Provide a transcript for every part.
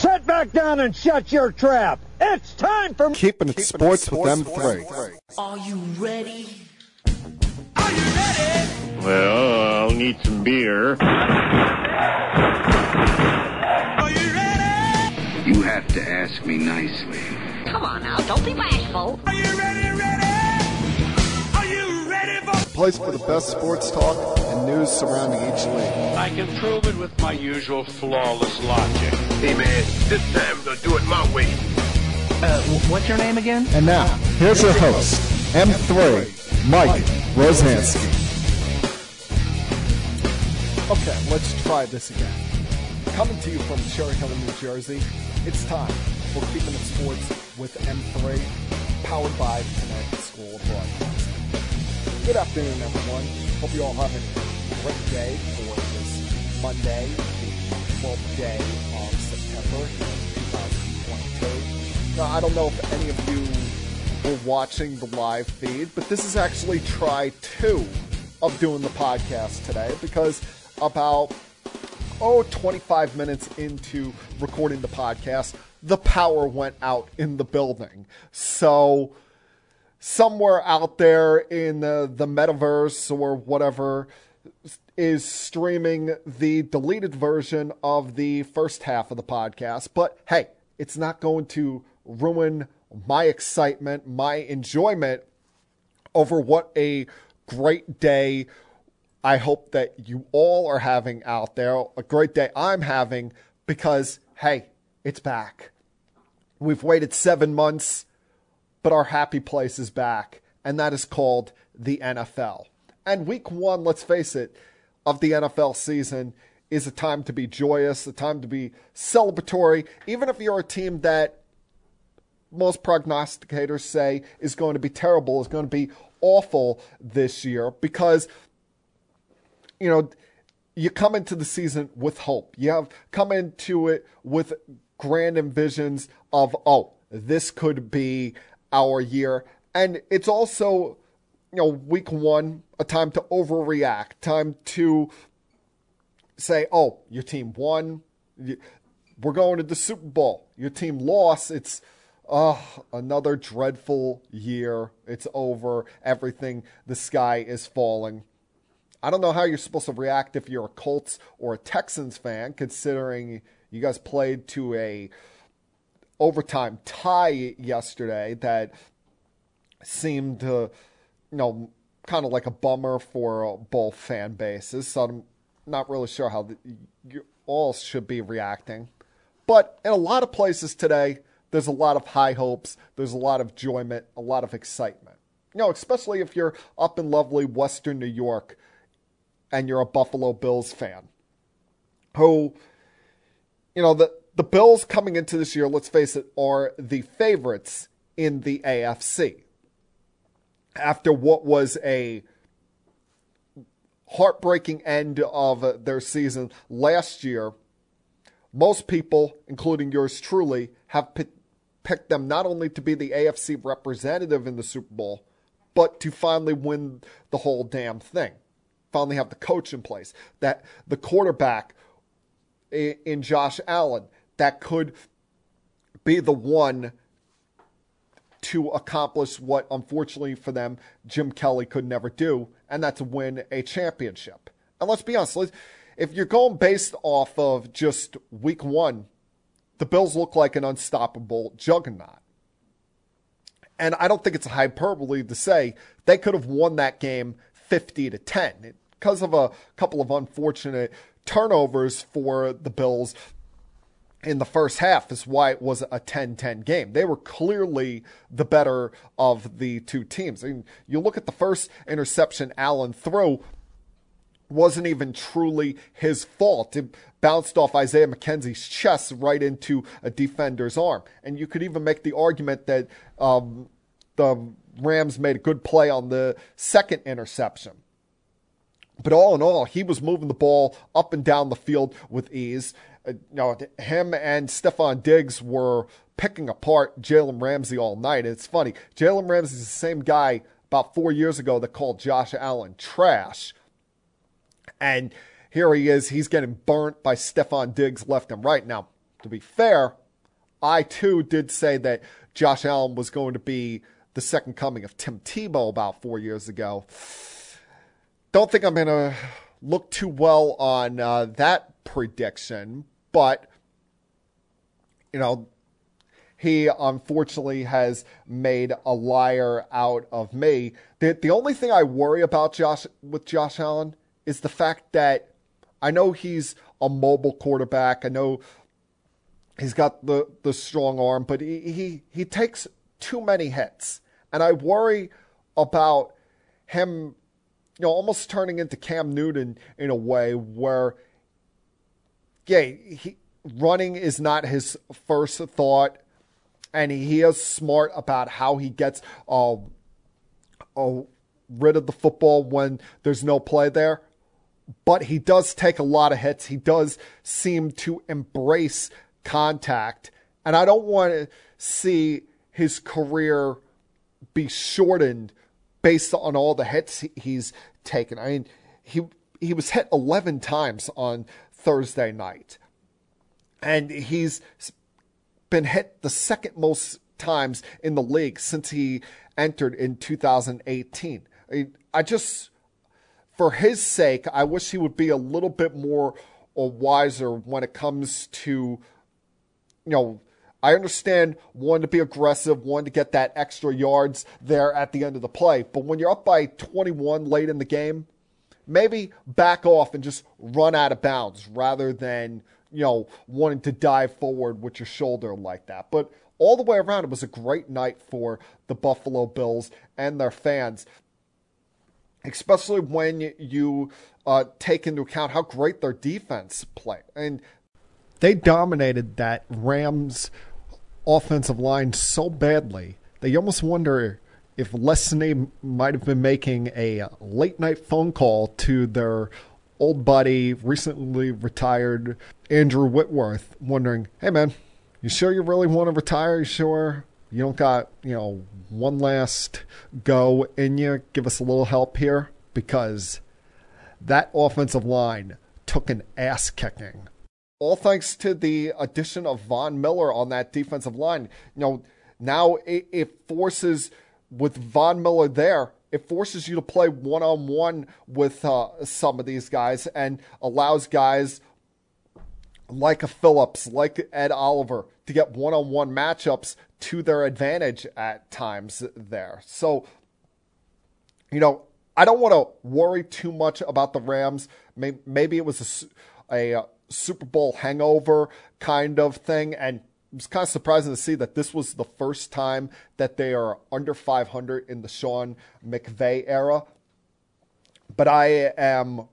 Sit back down and shut your trap. It's time for Keeping it sports, with M3. Are you ready? Are you ready? Well, I'll need some beer. Are you ready? You have to ask me nicely. Come on now, don't be bashful. Are you ready, ready? Are you ready for place for the best sports talk and news surrounding each league. I can prove it with my usual flawless logic. Hey man, this time we'll do it my way. Uh, what's your name again? And now, here's your host, M3, Mike Rozansky. Okay, let's try this again. Coming to you from Cherry Hill, New Jersey, it's time for Keeping It Sports with M3, powered by Connecticut School of Broadcasting. Good afternoon, everyone. Hope you all having a great day for this Monday, the 12th day of September 2022. Now, I don't know if any of you were watching the live feed, but this is actually try two of doing the podcast today because about oh 25 minutes into recording the podcast the power went out in the building so somewhere out there in the, the metaverse or whatever is streaming the deleted version of the first half of the podcast. But hey, it's not going to ruin my excitement, my enjoyment over what a great day I hope that you all are having out there. A great day I'm having because, hey, it's back. We've waited seven months but our happy place is back, and that is called the NFL. And week one, let's face it, of the NFL season is a time to be joyous, a time to be celebratory, even if you're a team that most prognosticators say is going to be terrible, is going to be awful this year, because, you know, you come into the season with hope. You have come into it with grand envisions of, oh, this could be our year. And it's also, you know, week one, a time to overreact, time to say, oh, your team won. We're going to the Super Bowl. Your team lost. It's, oh, another dreadful year. It's over. Everything, the sky is falling. I don't know how you're supposed to react if you're a Colts or a Texans fan, considering you guys played to a overtime tie yesterday that seemed to, you know, kind of like a bummer for both fan bases. So I'm not really sure how the, you all should be reacting. But in a lot of places today, there's a lot of high hopes, there's a lot of enjoyment, a lot of excitement. You know, especially if you're up in lovely Western New York and you're a Buffalo Bills fan who, you know, the the Bills coming into this year, let's face it, are the favorites in the AFC. After what was a heartbreaking end of their season last year, most people, including yours truly, have p- picked them not only to be the AFC representative in the Super Bowl, but to finally win the whole damn thing. Finally have the coach in place. That the quarterback in Josh Allen that could be the one to accomplish what, unfortunately for them, Jim Kelly could never do, and that's win a championship. And let's be honest, if you're going based off of just week one, the Bills look like an unstoppable juggernaut. And I don't think it's a hyperbole to say they could have won that game 50 to 10 because of a couple of unfortunate turnovers for the Bills in the first half is why it was a 10-10 game. They were clearly the better of the two teams. I mean, you look at the first interception Allen threw wasn't even truly his fault. It bounced off Isaiah McKenzie's chest right into a defender's arm. And you could even make the argument that um, the Rams made a good play on the second interception. But all in all, he was moving the ball up and down the field with ease. Uh, you know, him and Stefon Diggs were picking apart Jalen Ramsey all night. and it's funny. Jalen Ramsey is the same guy about four years ago that called Josh Allen trash. And here he is. He's getting burnt by Stefon Diggs left and right. Now, to be fair, I too did say that Josh Allen was going to be the second coming of Tim Tebow about four years ago. Don't think I'm going to look too well on uh, that prediction, but, you know, he unfortunately has made a liar out of me. The, the only thing I worry about Josh with Josh Allen is the fact that I know he's a mobile quarterback. I know he's got the, the strong arm, but he, he, he takes too many hits. And I worry about him, you know, almost turning into Cam Newton in a way where, yeah, he, running is not his first thought. And he is smart about how he gets uh, uh, rid of the football when there's no play there. But he does take a lot of hits. He does seem to embrace contact. And I don't want to see his career be shortened based on all the hits he's taken. I mean, he he was hit 11 times on Thursday night. And he's been hit the second most times in the league since he entered in 2018. I, just for his sake, I wish he would be a little bit more or wiser when it comes to you know, I understand wanting to be aggressive, wanting to get that extra yards there at the end of the play. But when you're up by 21 late in the game, maybe back off and just run out of bounds rather than, you know, wanting to dive forward with your shoulder like that. But all the way around, it was a great night for the Buffalo Bills and their fans, especially when you uh, take into account how great their defense played. And they dominated that Rams offensive line so badly that you almost wonder if Les might have been making a late night phone call to their old buddy, recently retired Andrew Whitworth, wondering, hey man, you sure you really want to retire? You sure you don't got, you know, one last go in you? Give us a little help here? Because that offensive line took an ass kicking all thanks to the addition of Von Miller on that defensive line. You know, now it, it forces with Von Miller there, it forces you to play one on one with uh, some of these guys and allows guys like a Phillips, like Ed Oliver, to get one on one matchups to their advantage at times there. So, you know, I don't want to worry too much about the Rams. Maybe it was a, a Super Bowl hangover kind of thing. And was kind of surprising to see that this was the first time that they are under 500 in the Sean McVay era. But I am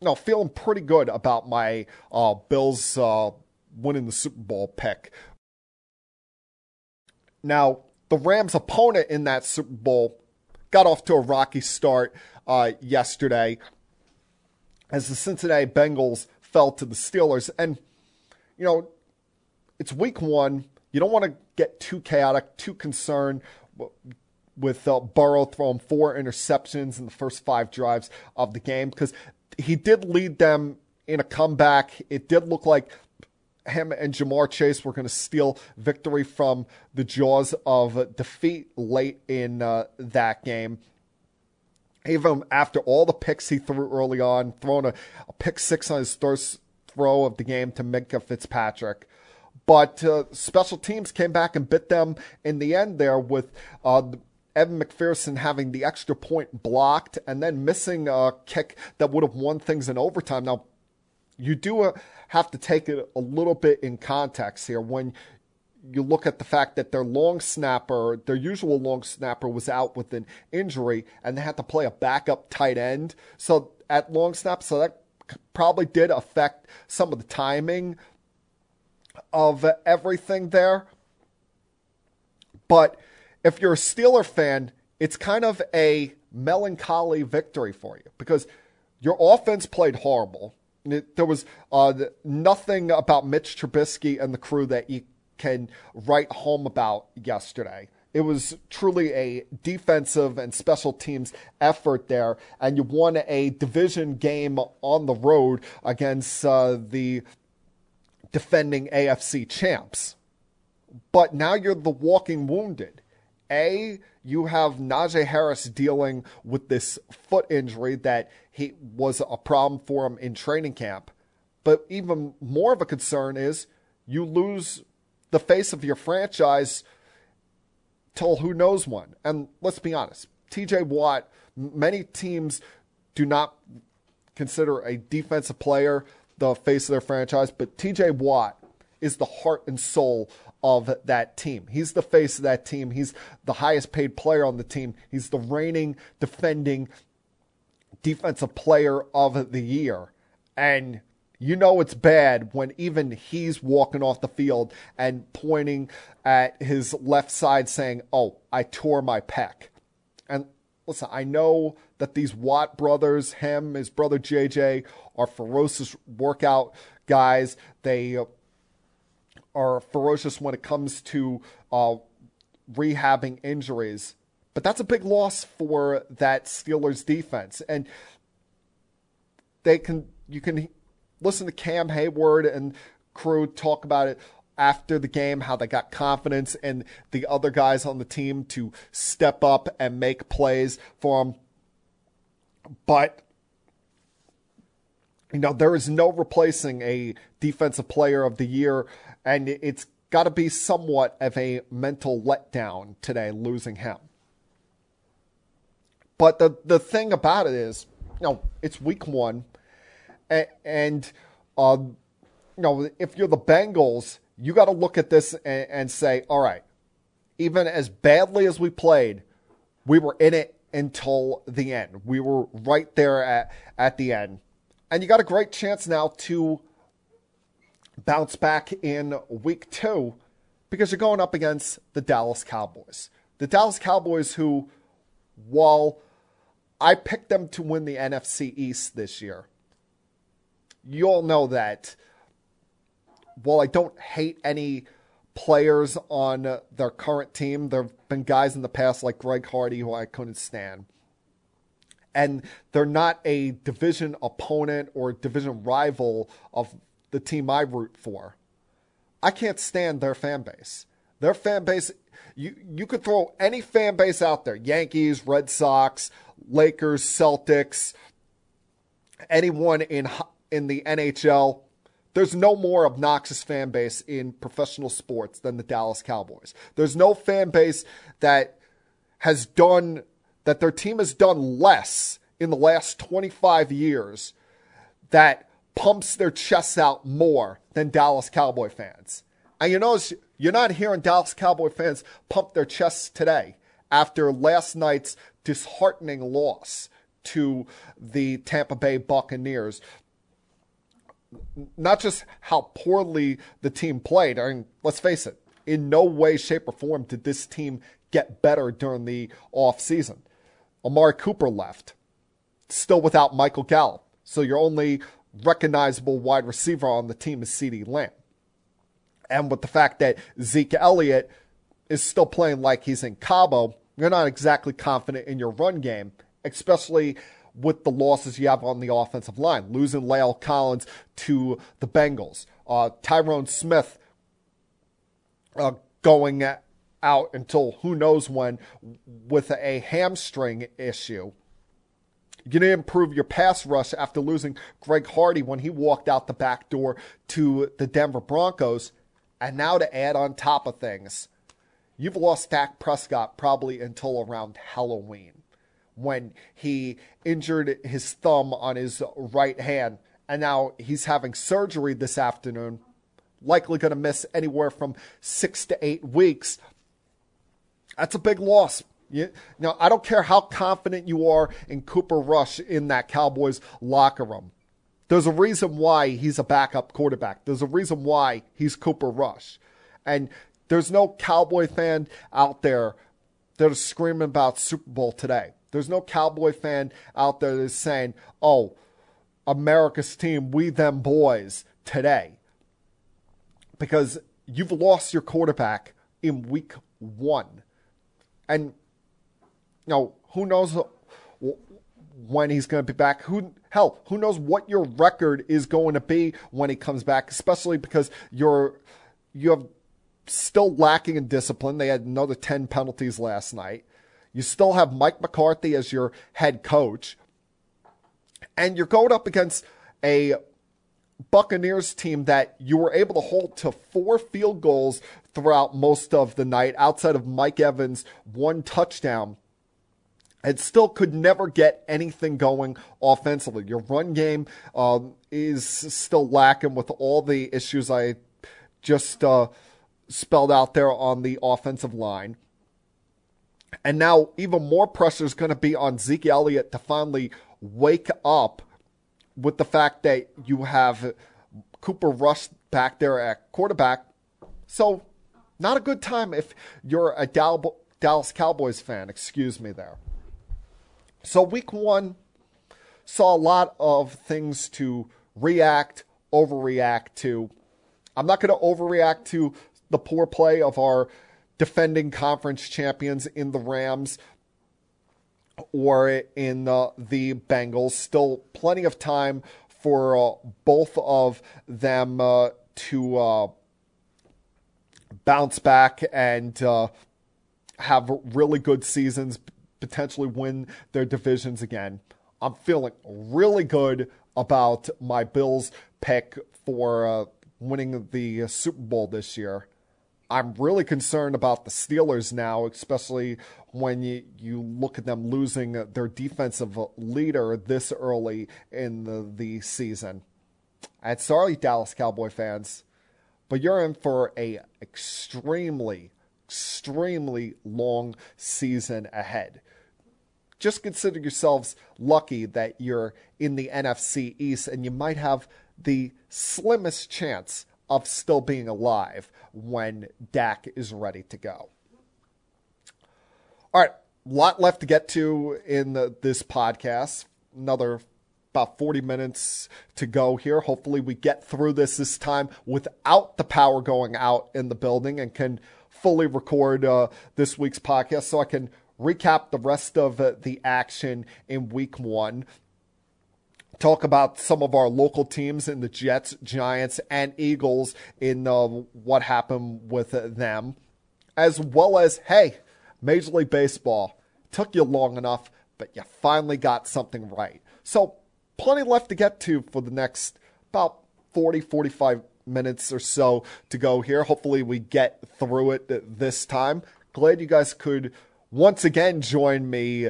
you know, feeling pretty good about my uh, Bills uh, winning the Super Bowl pick. Now, the Rams' opponent in that Super Bowl got off to a rocky start uh, yesterday as the Cincinnati Bengals fell to the Steelers. And, you know, it's week one. You don't want to get too chaotic, too concerned with uh, Burrow throwing four interceptions in the first five drives of the game because he did lead them in a comeback. It did look like him and Ja'Marr Chase were going to steal victory from the jaws of defeat late in uh, that game even after all the picks he threw early on, throwing a, a pick six on his first throw of the game to Minkah Fitzpatrick. But uh, special teams came back and bit them in the end there with uh, Evan McPherson having the extra point blocked and then missing a kick that would have won things in overtime. Now, you do uh, have to take it a little bit in context here. When you look at the fact that their long snapper, their usual long snapper, was out with an injury, and they had to play a backup tight end. So at long snap, so that probably did affect some of the timing of everything there. But if you're a Steeler fan, it's kind of a melancholy victory for you because your offense played horrible. There was uh, nothing about Mitch Trubisky and the crew that you can write home about yesterday. It was truly a defensive and special teams effort there, and you won a division game on the road against uh, the defending AFC champs. But now you're the walking wounded. A, you have Najee Harris dealing with this foot injury that he was a problem for him in training camp. But even more of a concern is you lose the face of your franchise till who knows when. And let's be honest, TJ Watt, many teams do not consider a defensive player the face of their franchise, but TJ Watt is the heart and soul of that team. He's the face of that team. He's the highest paid player on the team. He's the reigning defending defensive player of the year. And you know it's bad when even he's walking off the field and pointing at his left side saying, Oh, I tore my pec. Listen, I know that these Watt brothers, him, his brother JJ, are ferocious workout guys. They are ferocious when it comes to uh, rehabbing injuries. But that's a big loss for that Steelers defense. And they can you can listen to Cam Heyward and crew talk about it after the game, how they got confidence in the other guys on the team to step up and make plays for them. But you know, there is no replacing a defensive player of the year, and it's got to be somewhat of a mental letdown today losing him. But the the thing about it is, you know, it's week one, and, and um, you know, if you're the Bengals, you got to look at this and, and say, all right, even as badly as we played, we were in it until the end. We were right there at, at the end. And you got a great chance now to bounce back in week two because you're going up against the Dallas Cowboys. The Dallas Cowboys, who, while I picked them to win the NFC East this year, you all know that while I don't hate any players on their current team, there have been guys in the past like Greg Hardy who I couldn't stand. And they're not a division opponent or division rival of the team I root for. I can't stand their fan base. Their fan base, you, you could throw any fan base out there Yankees, Red Sox, Lakers, Celtics, anyone in, in the NHL there's no more obnoxious fan base in professional sports than the Dallas Cowboys. There's no fan base that has done that their team has done less in the last 25 years that pumps their chests out more than Dallas Cowboy fans. And you notice you're not hearing Dallas Cowboy fans pump their chests today after last night's disheartening loss to the Tampa Bay Buccaneers not just how poorly the team played. I mean, let's face it, in no way, shape, or form did this team get better during the offseason. Amari Cooper left, still without Michael Gallup. So your only recognizable wide receiver on the team is CeeDee Lamb. And with the fact that Zeke Elliott is still playing like he's in Cabo, you're not exactly confident in your run game, especially with the losses you have on the offensive line, losing La'el Collins to the Bengals, uh, Tyron Smith uh, going out until who knows when with a hamstring issue. You didn't improve your pass rush after losing Greg Hardy when he walked out the back door to the Denver Broncos. And now to add on top of things, you've lost Dak Prescott probably until around Halloween when he injured his thumb on his right hand. And now he's having surgery this afternoon, likely going to miss anywhere from six to eight weeks. That's a big loss. You, now, I don't care how confident you are in Cooper Rush in that Cowboys locker room. There's a reason why he's a backup quarterback. There's a reason why he's Cooper Rush. And there's no Cowboy fan out there that is screaming about Super Bowl today. There's no Cowboy fan out there that's saying, oh, America's team, we them boys today. Because you've lost your quarterback in week one. And, you know, who knows when he's going to be back. Who hell, who knows what your record is going to be when he comes back, especially because you're you have still lacking in discipline. They had another 10 penalties last night. You still have Mike McCarthy as your head coach. And you're going up against a Buccaneers team that you were able to hold to four field goals throughout most of the night, outside of Mike Evans' one touchdown. And still could never get anything going offensively. Your run game um, is still lacking with all the issues I just uh, spelled out there on the offensive line. And now even more pressure is going to be on Zeke Elliott to finally wake up with the fact that you have Cooper Rush back there at quarterback. So, not a good time if you're a Dallas Cowboys fan. Excuse me there. So, week one saw a lot of things to react, overreact to. I'm not going to overreact to the poor play of our defending conference champions in the Rams or in uh, the Bengals. Still plenty of time for uh, both of them uh, to uh, bounce back and uh, have really good seasons, potentially win their divisions again. I'm feeling really good about my Bills pick for uh, winning the Super Bowl this year. I'm really concerned about the Steelers now, especially when you, you look at them losing their defensive leader this early in the, the season. And sorry, Dallas Cowboy fans, but you're in for a extremely, extremely long season ahead. Just consider yourselves lucky that you're in the NFC East and you might have the slimmest chance of still being alive when Dak is ready to go. All right, lot left to get to in the, this podcast. Another about 40 minutes to go here. Hopefully, we get through this this time without the power going out in the building and can fully record uh, this week's podcast so I can recap the rest of uh, the action in week one talk about some of our local teams in the Jets, Giants, and Eagles in uh, what happened with them, as well as, hey, Major League Baseball took you long enough, but you finally got something right. So, plenty left to get to for the next about 40, 45 minutes or so to go here. Hopefully, we get through it this time. Glad you guys could once again join me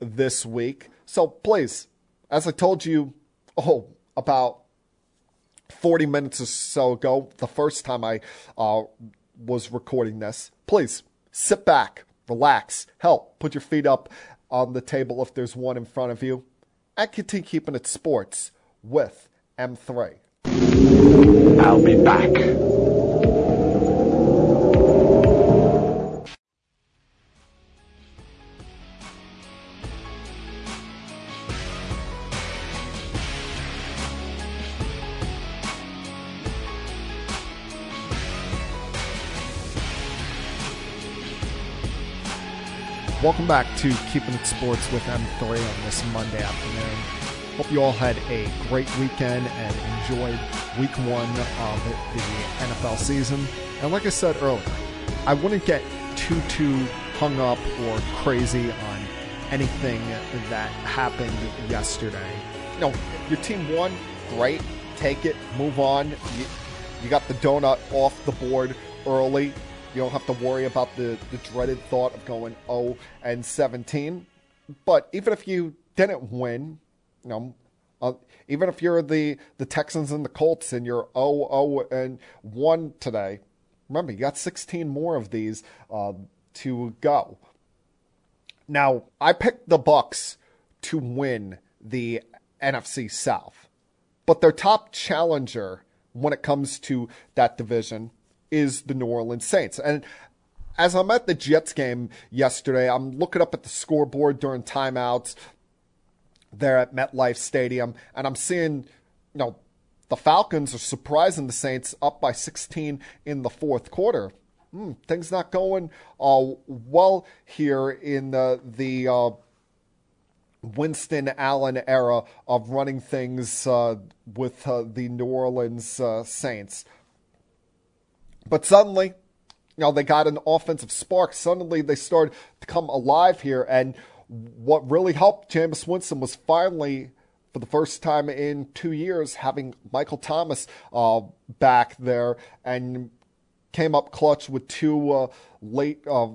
this week. So, please as I told you, oh, about 40 minutes or so ago, the first time I uh, was recording this, please sit back, relax, help, put your feet up on the table if there's one in front of you, and continue keeping it sports with M3. I'll be back. Welcome back to Keeping It Sports with M3 on this Monday afternoon. Hope you all had a great weekend and enjoyed week one of the NFL season. And like I said earlier, I wouldn't get too, too hung up or crazy on anything that happened yesterday. You know, your team won, great. Take it, move on. You, you got the donut off the board early you don't have to worry about the, the dreaded thought of going 0 and 17. But even if you didn't win, you know, uh, even if you're the, the Texans and the Colts and you're 0 0 and 1 today, remember, you got 16 more of these uh, to go. Now, I picked the Bucks to win the NFC South, but their top challenger when it comes to that division is the New Orleans Saints. And as I'm at the Jets game yesterday, I'm looking up at the scoreboard during timeouts there at MetLife Stadium, and I'm seeing, you know, the Falcons are surprising the Saints up by 16 in the fourth quarter. Hmm, things not going uh, well here in the the uh, Winston Allen era of running things uh, with uh, the New Orleans uh, Saints. But suddenly, you know, they got an offensive spark. Suddenly, they started to come alive here. And what really helped Jameis Winston was finally, for the first time in two years, having Michael Thomas uh, back there and came up clutch with two uh, late uh,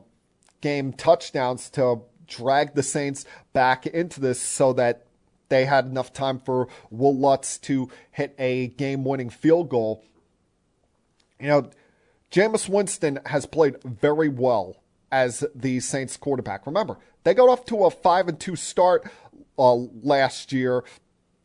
game touchdowns to drag the Saints back into this so that they had enough time for Wil Lutz to hit a game winning field goal. You know, Jameis Winston has played very well as the Saints quarterback. Remember, they got off to a 5 and 2 start uh, last year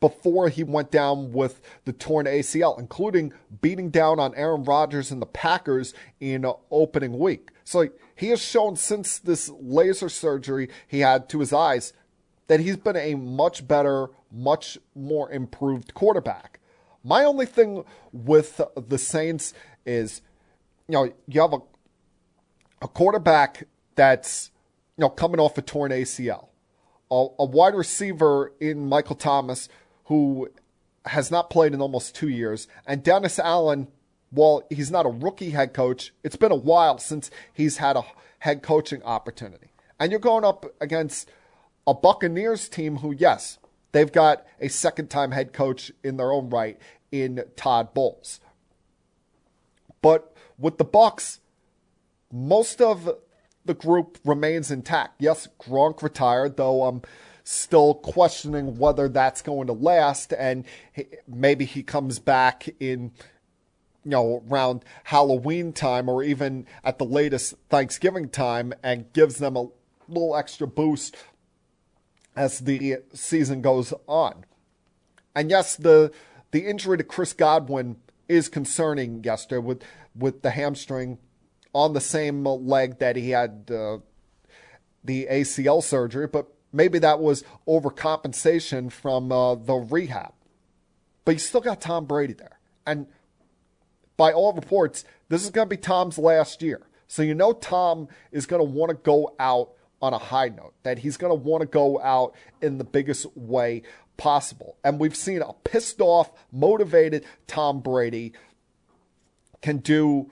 before he went down with the torn ACL, including beating down on Aaron Rodgers and the Packers in uh, opening week. So he has shown since this laser surgery he had to his eyes that he's been a much better, much more improved quarterback. My only thing with the Saints is, you know, you have a a quarterback that's you know coming off a torn ACL, a, a wide receiver in Michael Thomas who has not played in almost two years, and Dennis Allen. Well, he's not a rookie head coach. It's been a while since he's had a head coaching opportunity. And you're going up against a Buccaneers team who, yes, they've got a second time head coach in their own right in Todd Bowles. But with the Bucks, most of the group remains intact. Yes, Gronk retired, though I'm still questioning whether that's going to last, and maybe he comes back in you know, around Halloween time or even at the latest Thanksgiving time and gives them a little extra boost as the season goes on. And yes, the the injury to Chris Godwin is concerning yesterday with with the hamstring on the same leg that he had uh, the ACL surgery, but maybe that was overcompensation from uh, the rehab. But you still got Tom Brady there. And by all reports, this is going to be Tom's last year. So you know Tom is going to want to go out on a high note, that he's going to want to go out in the biggest way possible. And we've seen a pissed off, motivated Tom Brady can do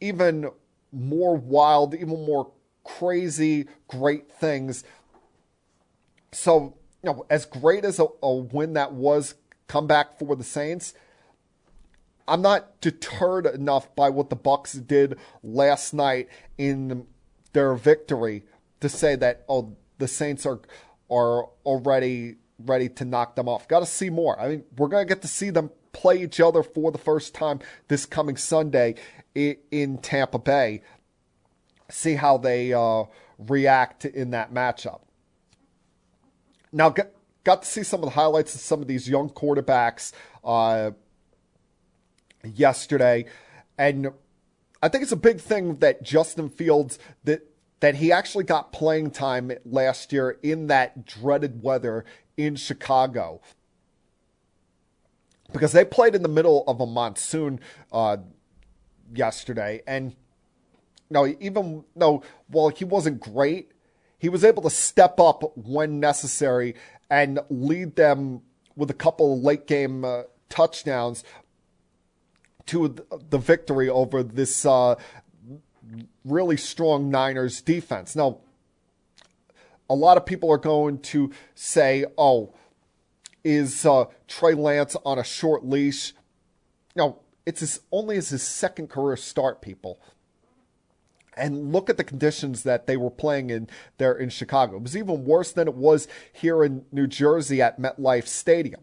even more wild, even more crazy, great things. So, you know, as great as a, a win that was, comeback for the Saints, I'm not deterred enough by what the Bucks did last night in their victory to say that oh the Saints are are already ready to knock them off. Got to see more. I mean, we're going to get to see them play each other for the first time this coming Sunday in Tampa Bay. See how they uh, react in that matchup. Now, got, got to see some of the highlights of some of these young quarterbacks uh, yesterday, and I think it's a big thing that Justin Fields that that he actually got playing time last year in that dreaded weather in Chicago because they played in the middle of a monsoon uh, yesterday, and no, even though while he wasn't great, he was able to step up when necessary and lead them with a couple late game uh, touchdowns to the victory over this uh, really strong Niners defense. Now, a lot of people are going to say, oh, is uh, Trey Lance on a short leash? No, it's his, only as his second career start, people. And look at the conditions that they were playing in there in Chicago. It was even worse than it was here in New Jersey at MetLife Stadium.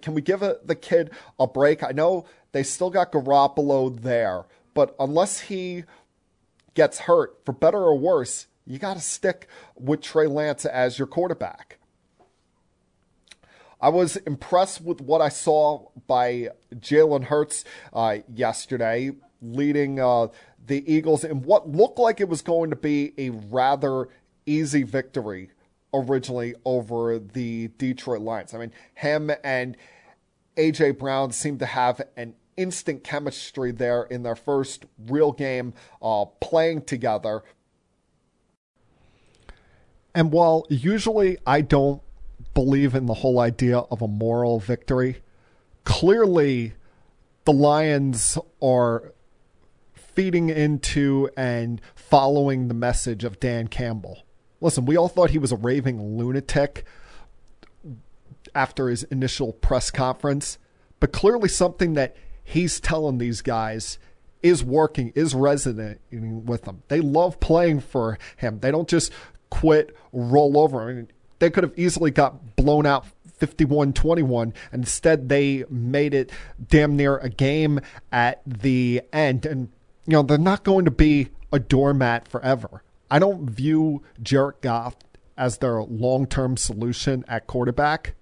Can we give a, the kid a break? I know they still got Garoppolo there, but unless he gets hurt, for better or worse, you got to stick with Trey Lance as your quarterback. I was impressed with what I saw by Jalen Hurts uh, yesterday, leading uh, the Eagles in what looked like it was going to be a rather easy victory originally over the Detroit Lions. I mean, him and AJ Brown seemed to have an instant chemistry there in their first real game uh, playing together. And while usually I don't believe in the whole idea of a moral victory. Clearly, the Lions are feeding into and following the message of Dan Campbell. Listen, we all thought he was a raving lunatic after his initial press conference, but clearly something that he's telling these guys is working, is resonating with them. They love playing for him. They don't just quit, roll over. I mean, they could have easily got blown out 51 21. Instead, they made it damn near a game at the end. And, you know, they're not going to be a doormat forever. I don't view Jared Goff as their long term solution at quarterback,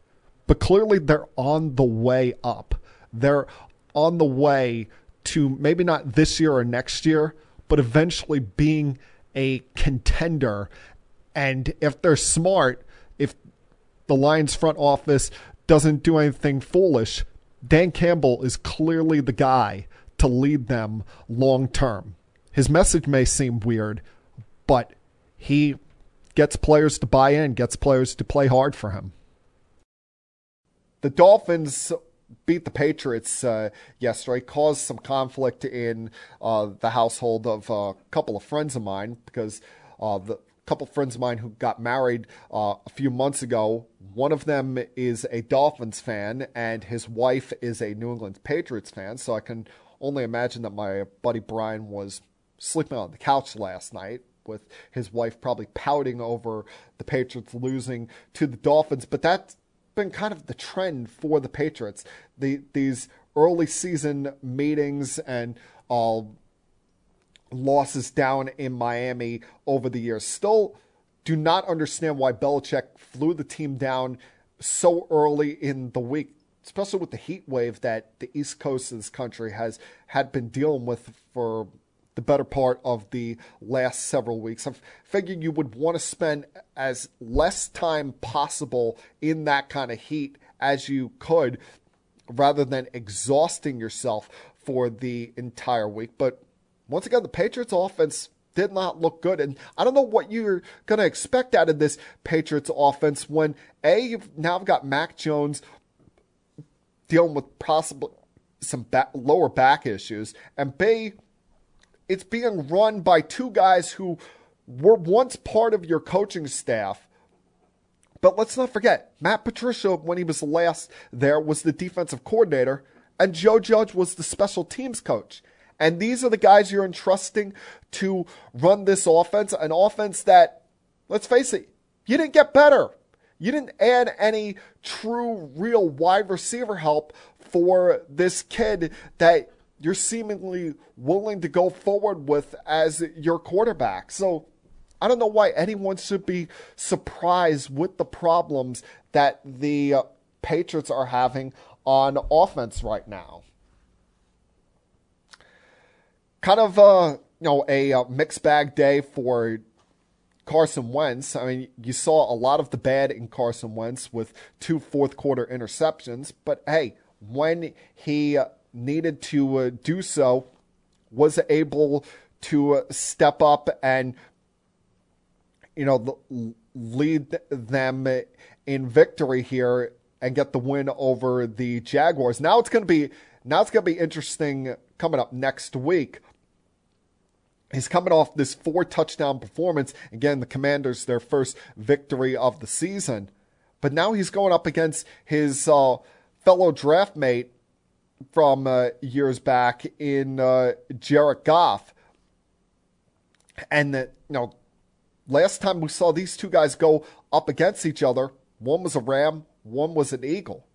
but clearly they're on the way up. They're on the way to maybe not this year or next year, but eventually being a contender. And if they're smart, the Lions front office doesn't do anything foolish, Dan Campbell is clearly the guy to lead them long term. His message may seem weird, but he gets players to buy in, gets players to play hard for him. The Dolphins beat the Patriots uh, yesterday, caused some conflict in uh, the household of a couple of friends of mine because uh, the couple of friends of mine who got married uh, a few months ago. One of them is a Dolphins fan, and his wife is a New England Patriots fan. So I can only imagine that my buddy Brian was sleeping on the couch last night with his wife probably pouting over the Patriots losing to the Dolphins. But that's been kind of the trend for the Patriots. The these early season meetings and all losses down in Miami over the years. Still do not understand why Belichick flew the team down so early in the week, especially with the heat wave that the East Coast of this country has had been dealing with for the better part of the last several weeks. I figured you would want to spend as less time possible in that kind of heat as you could rather than exhausting yourself for the entire week. But once again, the Patriots offense did not look good. And I don't know what you're going to expect out of this Patriots offense when A, you've now got Mac Jones dealing with possibly some back, lower back issues, and B, it's being run by two guys who were once part of your coaching staff. But let's not forget, Matt Patricia, when he was last there, was the defensive coordinator, and Joe Judge was the special teams coach. And these are the guys you're entrusting to run this offense, an offense that, let's face it, you didn't get better. You didn't add any true, real wide receiver help for this kid that you're seemingly willing to go forward with as your quarterback. So I don't know why anyone should be surprised with the problems that the uh, Patriots are having on offense right now. Kind of uh, you know a, uh, mixed bag day for Carson Wentz. I mean, you saw a lot of the bad in Carson Wentz with two fourth quarter interceptions, but hey, when he needed to uh, do so, was able to uh, step up and, you know, lead them in victory here and get the win over the Jaguars. Now it's going to be now it's going to be interesting coming up next week. He's coming off this four touchdown performance. Again, the Commanders their first victory of the season, but now he's going up against his uh, fellow draft mate from uh, years back in uh, Jared Goff. And that, you know, last time we saw these two guys go up against each other, one was a Ram, one was an Eagle.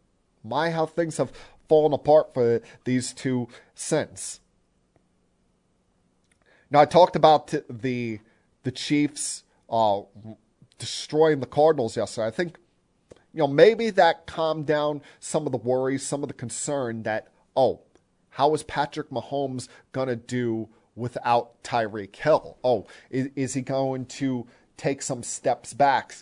My, how things have fallen apart for these two since. Now, I talked about the the Chiefs uh, destroying the Cardinals yesterday. I think, you know, maybe that calmed down some of the worries, some of the concern that oh, how is Patrick Mahomes to do without Tyreek Hill? Oh, is, is he going to take some steps back?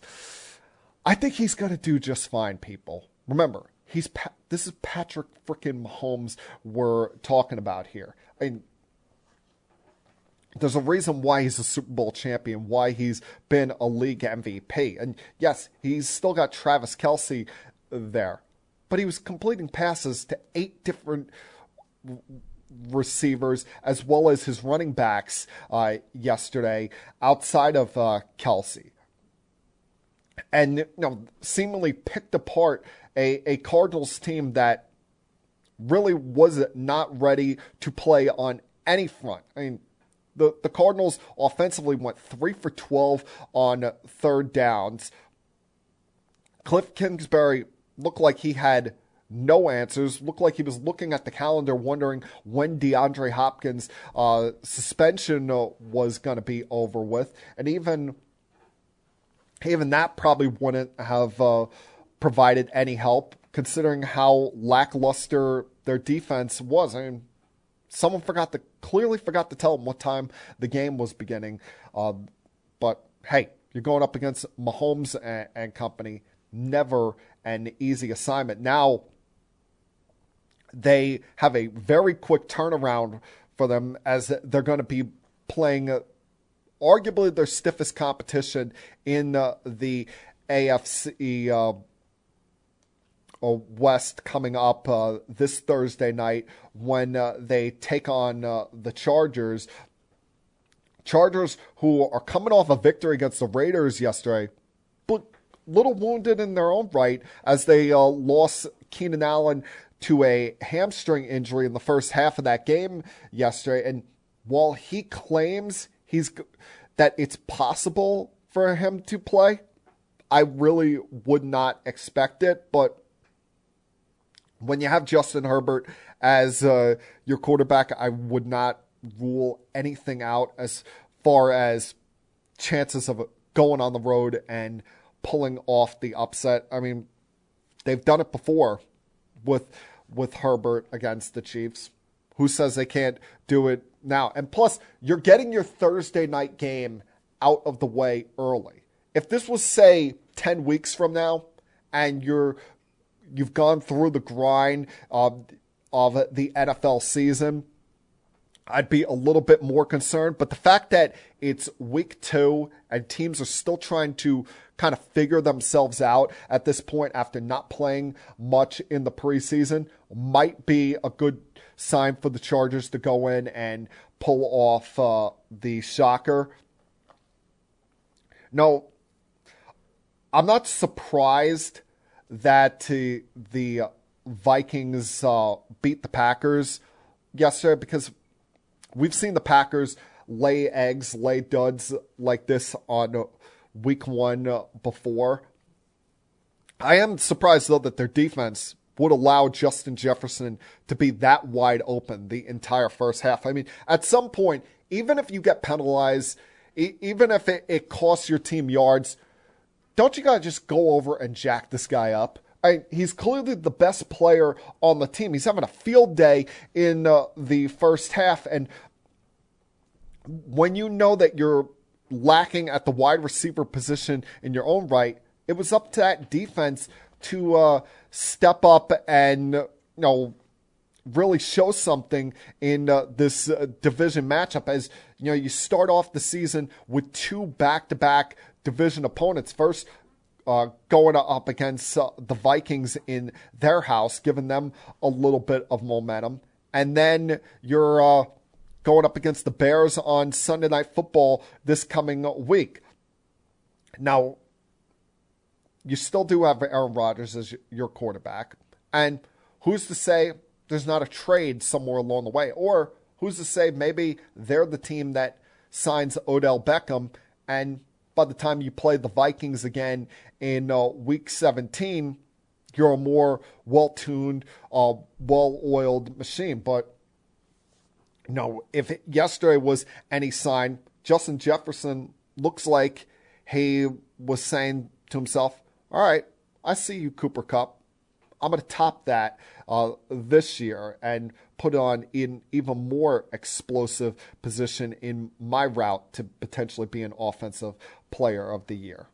I think he's to do just fine, people. Remember, he's this is Patrick freaking Mahomes we're talking about here. I mean, there's a reason why he's a Super Bowl champion, why he's been a league MVP. And yes, he's still got Travis Kelce there, but he was completing passes to eight different receivers as well as his running backs uh, yesterday outside of uh, Kelce. And you know, seemingly picked apart a, a Cardinals team that really was not ready to play on any front. I mean, the, the Cardinals offensively went 3 for 12 on third downs. Cliff Kingsbury looked like he had no answers. Looked like he was looking at the calendar, wondering when DeAndre Hopkins' uh, suspension uh, was going to be over with, and even even that probably wouldn't have uh, provided any help, considering how lackluster their defense was. I mean, someone forgot to clearly forgot to tell them what time the game was beginning. Uh, but hey, you're going up against Mahomes and, and company. Never an easy assignment. Now they have a very quick turnaround for them as they're going to be playing arguably their stiffest competition in uh, the AFC uh, West coming up uh, this Thursday night when uh, they take on uh, the Chargers. Chargers, who are coming off a victory against the Raiders yesterday, but little wounded in their own right as they uh, lost Keenan Allen to a hamstring injury in the first half of that game yesterday. And while he claims he's that it's possible for him to play, I really would not expect it. But when you have Justin Herbert as uh, your quarterback, I would not rule anything out as far as chances of going on the road and pulling off the upset. I mean, they've done it before with with Herbert against the Chiefs. Who says they can't do it now? And plus, you're getting your Thursday night game out of the way early. If this was say 10 weeks from now and you're you've gone through the grind of, of the NFL season, I'd be a little bit more concerned. But the fact that it's week two and teams are still trying to kind of figure themselves out at this point after not playing much in the preseason might be a good sign for the Chargers to go in and pull off uh, the shocker. No, I'm not surprised that the Vikings uh, beat the Packers yesterday because we've seen the Packers lay eggs, lay duds like this on week one before. I am surprised though that their defense would allow Justin Jefferson to be that wide open the entire first half. I mean, at some point, even if you get penalized, even if it, it costs your team yards, don't you gotta just go over and jack this guy up? I, he's clearly the best player on the team. He's having a field day in uh, the first half, and when you know that you're lacking at the wide receiver position in your own right, it was up to that defense to uh, step up and you know really show something in uh, this uh, division matchup. As you know, you start off the season with two back-to-back division opponents. First, uh, going up against uh, the Vikings in their house, giving them a little bit of momentum. And then you're uh, going up against the Bears on Sunday Night Football this coming week. Now, you still do have Aaron Rodgers as your quarterback. And who's to say there's not a trade somewhere along the way? Or who's to say maybe they're the team that signs Odell Beckham and by the time you play the Vikings again in uh, week 17, you're a more well tuned, uh, well oiled machine. But know, if yesterday was any sign, Justin Jefferson looks like he was saying to himself, All right, I see you, Cooper Kupp. I'm going to top that uh, this year and put on in even more explosive position in my route to potentially be an offensive player of the year.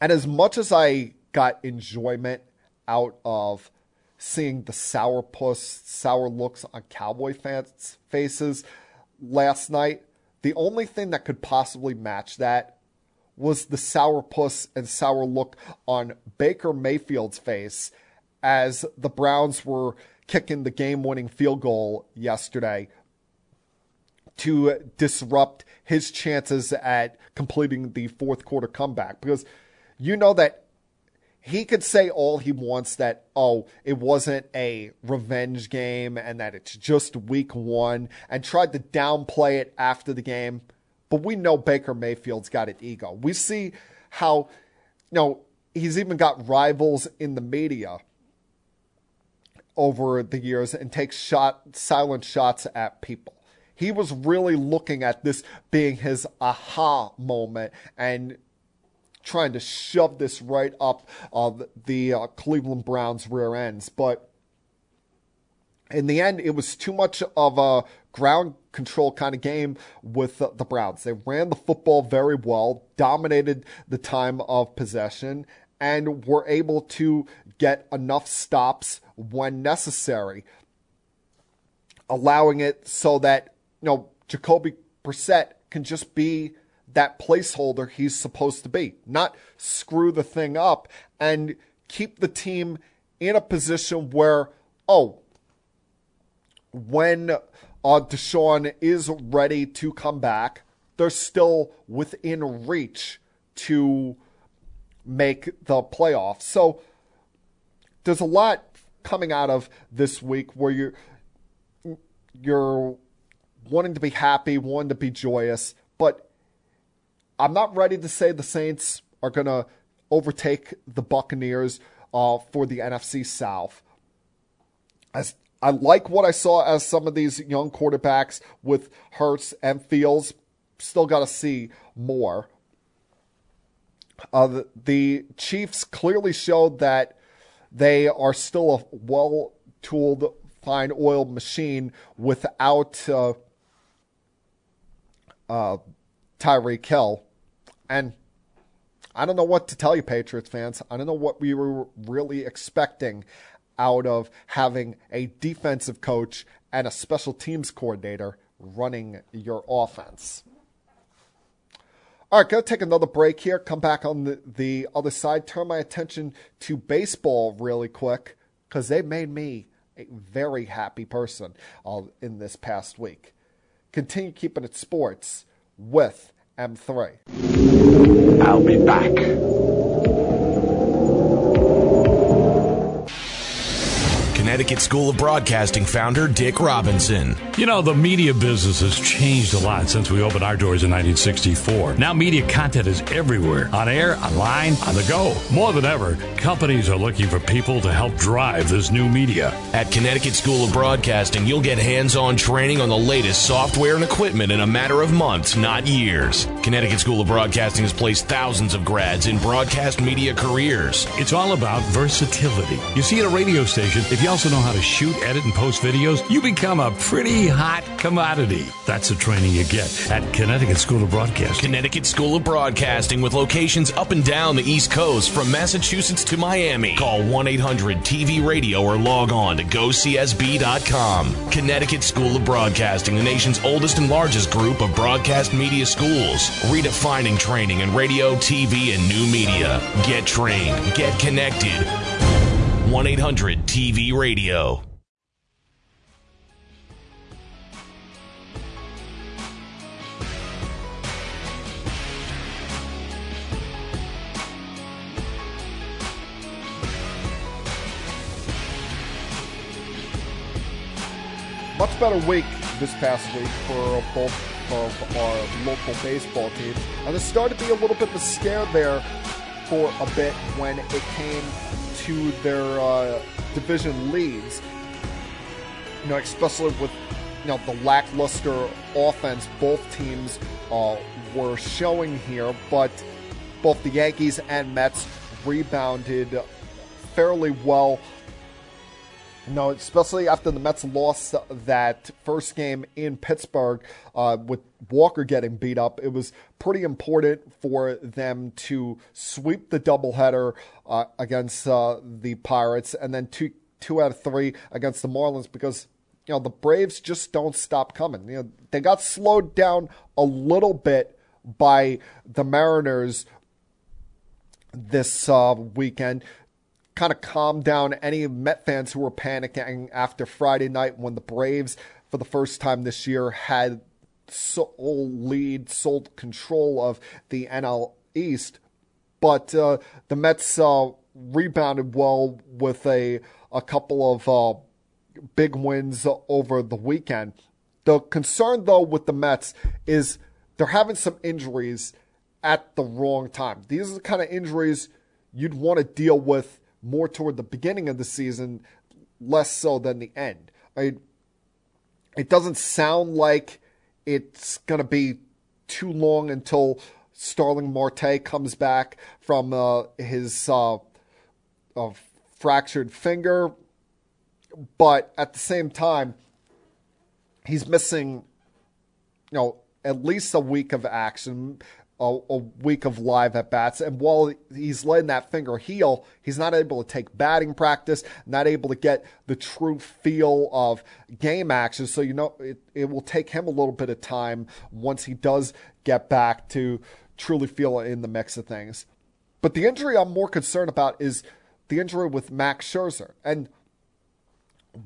And as much as I got enjoyment out of seeing the sourpuss, sour looks on Cowboy fans' faces last night, the only thing that could possibly match that was the sourpuss and sour look on Baker Mayfield's face as the Browns were kicking the game winning field goal yesterday to disrupt his chances at completing the fourth quarter comeback. Because you know that he could say all he wants that, oh, it wasn't a revenge game and that it's just week one and tried to downplay it after the game. But we know Baker Mayfield's got an ego. We see how, you know, he's even got rivals in the media over the years and takes shot silent shots at people. He was really looking at this being his aha moment and trying to shove this right up uh, the uh, Cleveland Browns rear ends. But in the end, it was too much of a ground control kind of game with the Browns. They ran the football very well, dominated the time of possession, and were able to get enough stops when necessary, allowing it so that you know Jacoby Brissett can just be that placeholder he's supposed to be, not screw the thing up and keep the team in a position where oh, when uh, Deshaun is ready to come back, they're still within reach to make the playoffs. So there's a lot coming out of this week where you're you're wanting to be happy, wanting to be joyous, but I'm not ready to say the Saints are going to overtake the Buccaneers uh, for the NFC South. As I like what I saw as some of these young quarterbacks with Hurts and Fields. Still got to see more. Uh, the, the Chiefs clearly showed that they are still a well tooled, fine oiled machine without uh, uh, Tyreek Hill. And I don't know what to tell you, Patriots fans. I don't know what we were really expecting out of having a defensive coach and a special teams coordinator running your offense. All right, to take another break here. Come back on the, the other side. Turn my attention to baseball really quick because they made me a very happy person uh, in this past week. Continue keeping it sports with M3. I'll be back. Connecticut School of Broadcasting founder Dick Robinson. You know, the media business has changed a lot since we opened our doors in 1964. Now, media content is everywhere on air, online, on the go. More than ever, companies are looking for people to help drive this new media. At Connecticut School of Broadcasting, you'll get hands on training on the latest software and equipment in a matter of months, not years. Connecticut School of Broadcasting has placed thousands of grads in broadcast media careers. It's all about versatility. You see, at a radio station, if you also know how to shoot, edit, and post videos, you become a pretty hot commodity. That's the training you get at Connecticut School of Broadcasting. Connecticut School of Broadcasting with locations up and down the East Coast from Massachusetts to Miami. Call 1 800 TV Radio or log on to gocsb.com. Connecticut School of Broadcasting, the nation's oldest and largest group of broadcast media schools, redefining training in radio, TV, and new media. Get trained, get connected. 1 800 TV Radio. Much better week this past week for both of our local baseball teams. And there started to be a little bit of a scare there for a bit when it came to their uh, division leads. You know, especially with you know the lackluster offense both teams uh, were showing here, but both the Yankees and Mets rebounded fairly well. Know, especially after the Mets lost that first game in Pittsburgh uh, with Walker getting beat up, it was pretty important for them to sweep the doubleheader uh, against uh, the Pirates and then two two out of three against the Marlins because you know, the Braves just don't stop coming. You know, they got slowed down a little bit by the Mariners this uh, weekend. Kind of calmed down any Met fans who were panicking after Friday night when the Braves, for the first time this year, had sole lead, sole control of the NL East. But uh, the Mets uh, rebounded well with a a couple of uh, big wins over the weekend. The concern, though, with the Mets is they're having some injuries at the wrong time. These are the kind of injuries you'd want to deal with more toward the beginning of the season, less so than the end. I it doesn't sound like it's going to be too long until Starling Marte comes back from uh, his uh, fractured finger. But at the same time, he's missing, you know, at least a week of action, a, a, week of live at bats. And while he's letting that finger heal, he's not able to take batting practice, not able to get the true feel of game action. So, you know, it, it will take him a little bit of time once he does get back to truly feel in the mix of things. But the injury I'm more concerned about is the injury with Max Scherzer. And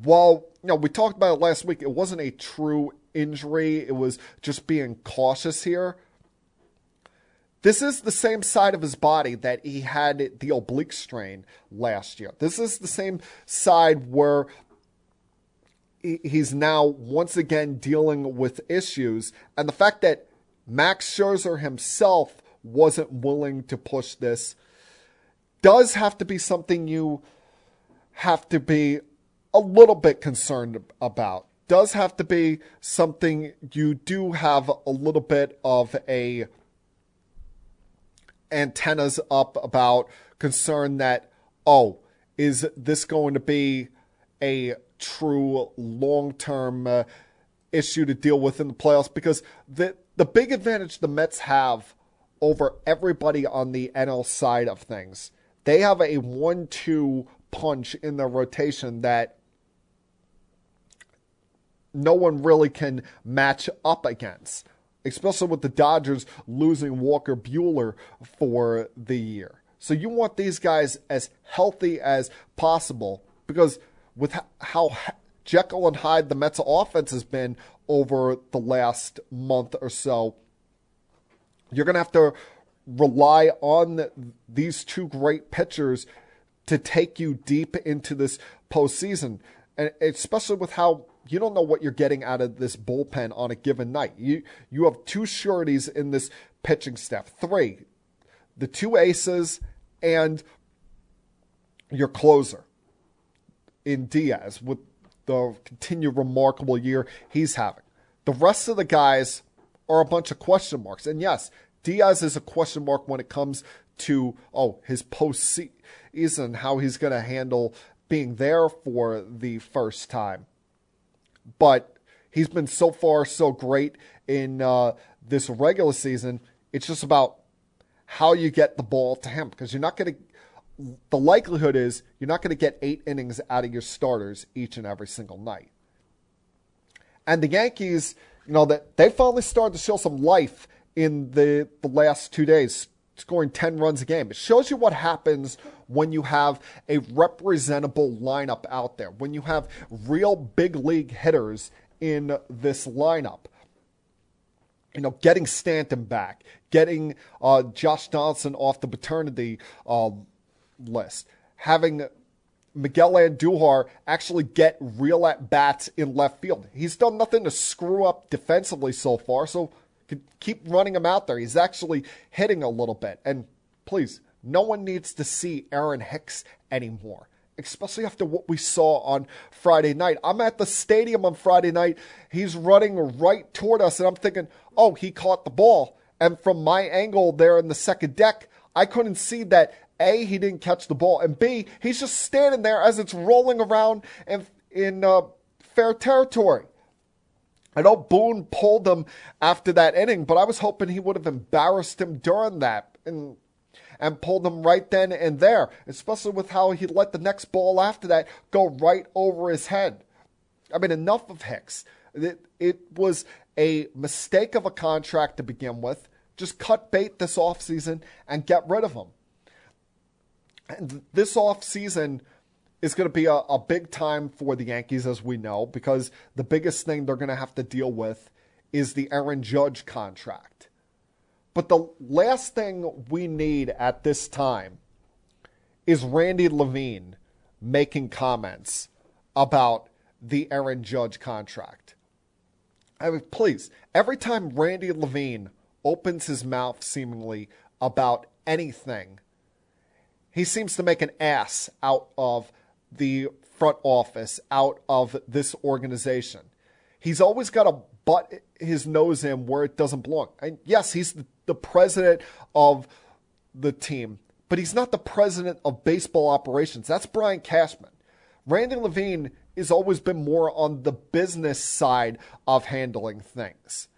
while you know we talked about it last week, it wasn't a true injury. It was just being cautious here. This is the same side of his body that he had the oblique strain last year. This is the same side where he's now once again dealing with issues. And the fact that Max Scherzer himself wasn't willing to push this does have to be something you have to be a little bit concerned about. Does have to be something you do have a little bit of a antennas up about concern that oh is this going to be a true long-term uh, issue to deal with in the playoffs? Because the the big advantage the Mets have over everybody on the NL side of things they have a one-two punch in their rotation that no one really can match up against, especially with the Dodgers losing Walker Buehler for the year. So you want these guys as healthy as possible because with how Jekyll and Hyde the Mets offense has been over the last month or so, you're going to have to rely on these two great pitchers to take you deep into this postseason. And especially with how you don't know what you're getting out of this bullpen on a given night. You you have two sureties in this pitching staff. Three. The two aces and your closer in Diaz with the continued remarkable year he's having. The rest of the guys are a bunch of question marks. And yes, Diaz is a question mark when it comes to oh his postseason, how he's going to handle being there for the first time. But he's been so far so great in uh, this regular season. It's just about how you get the ball to him because you're not going to. The likelihood is you're not going to get eight innings out of your starters each and every single night. And the Yankees, you know, that they finally started to show some life in the, the last two days, scoring 10 runs a game. It shows you what happens when you have a representable lineup out there, when you have real big league hitters in this lineup. You know, getting Stanton back, getting uh, Josh Donaldson off the paternity uh, list, having Miguel Andujar actually get real at bats in left field. He's done nothing to screw up defensively so far, so keep running him out there. He's actually hitting a little bit. And please, no one needs to see Aaron Hicks anymore, especially after what we saw on Friday night. I'm at the stadium on Friday night. He's running right toward us, and I'm thinking, oh, he caught the ball. And from my angle there in the second deck, I couldn't see that A, he didn't catch the ball, and B, he's just standing there as it's rolling around in, in uh, fair territory. I know Boone pulled him after that inning, but I was hoping he would have embarrassed him during that and and pulled him right then and there, especially with how he let the next ball after that go right over his head. I mean, enough of Hicks. It, it was a mistake of a contract to begin with. Just cut bait this offseason and get rid of him. And this offseason is going to be a, a big time for the Yankees, as we know, because the biggest thing they're going to have to deal with is the Aaron Judge contract. But the last thing we need at this time is Randy Levine making comments about the Aaron Judge contract. I mean, please, every time Randy Levine opens his mouth seemingly about anything, he seems to make an ass out of the front office, out of this organization. He's always got to butt his nose in where it doesn't belong. And yes, he's the president of the team, but he's not the president of baseball operations. That's Brian Cashman. Randy Levine has always been more on the business side of handling things.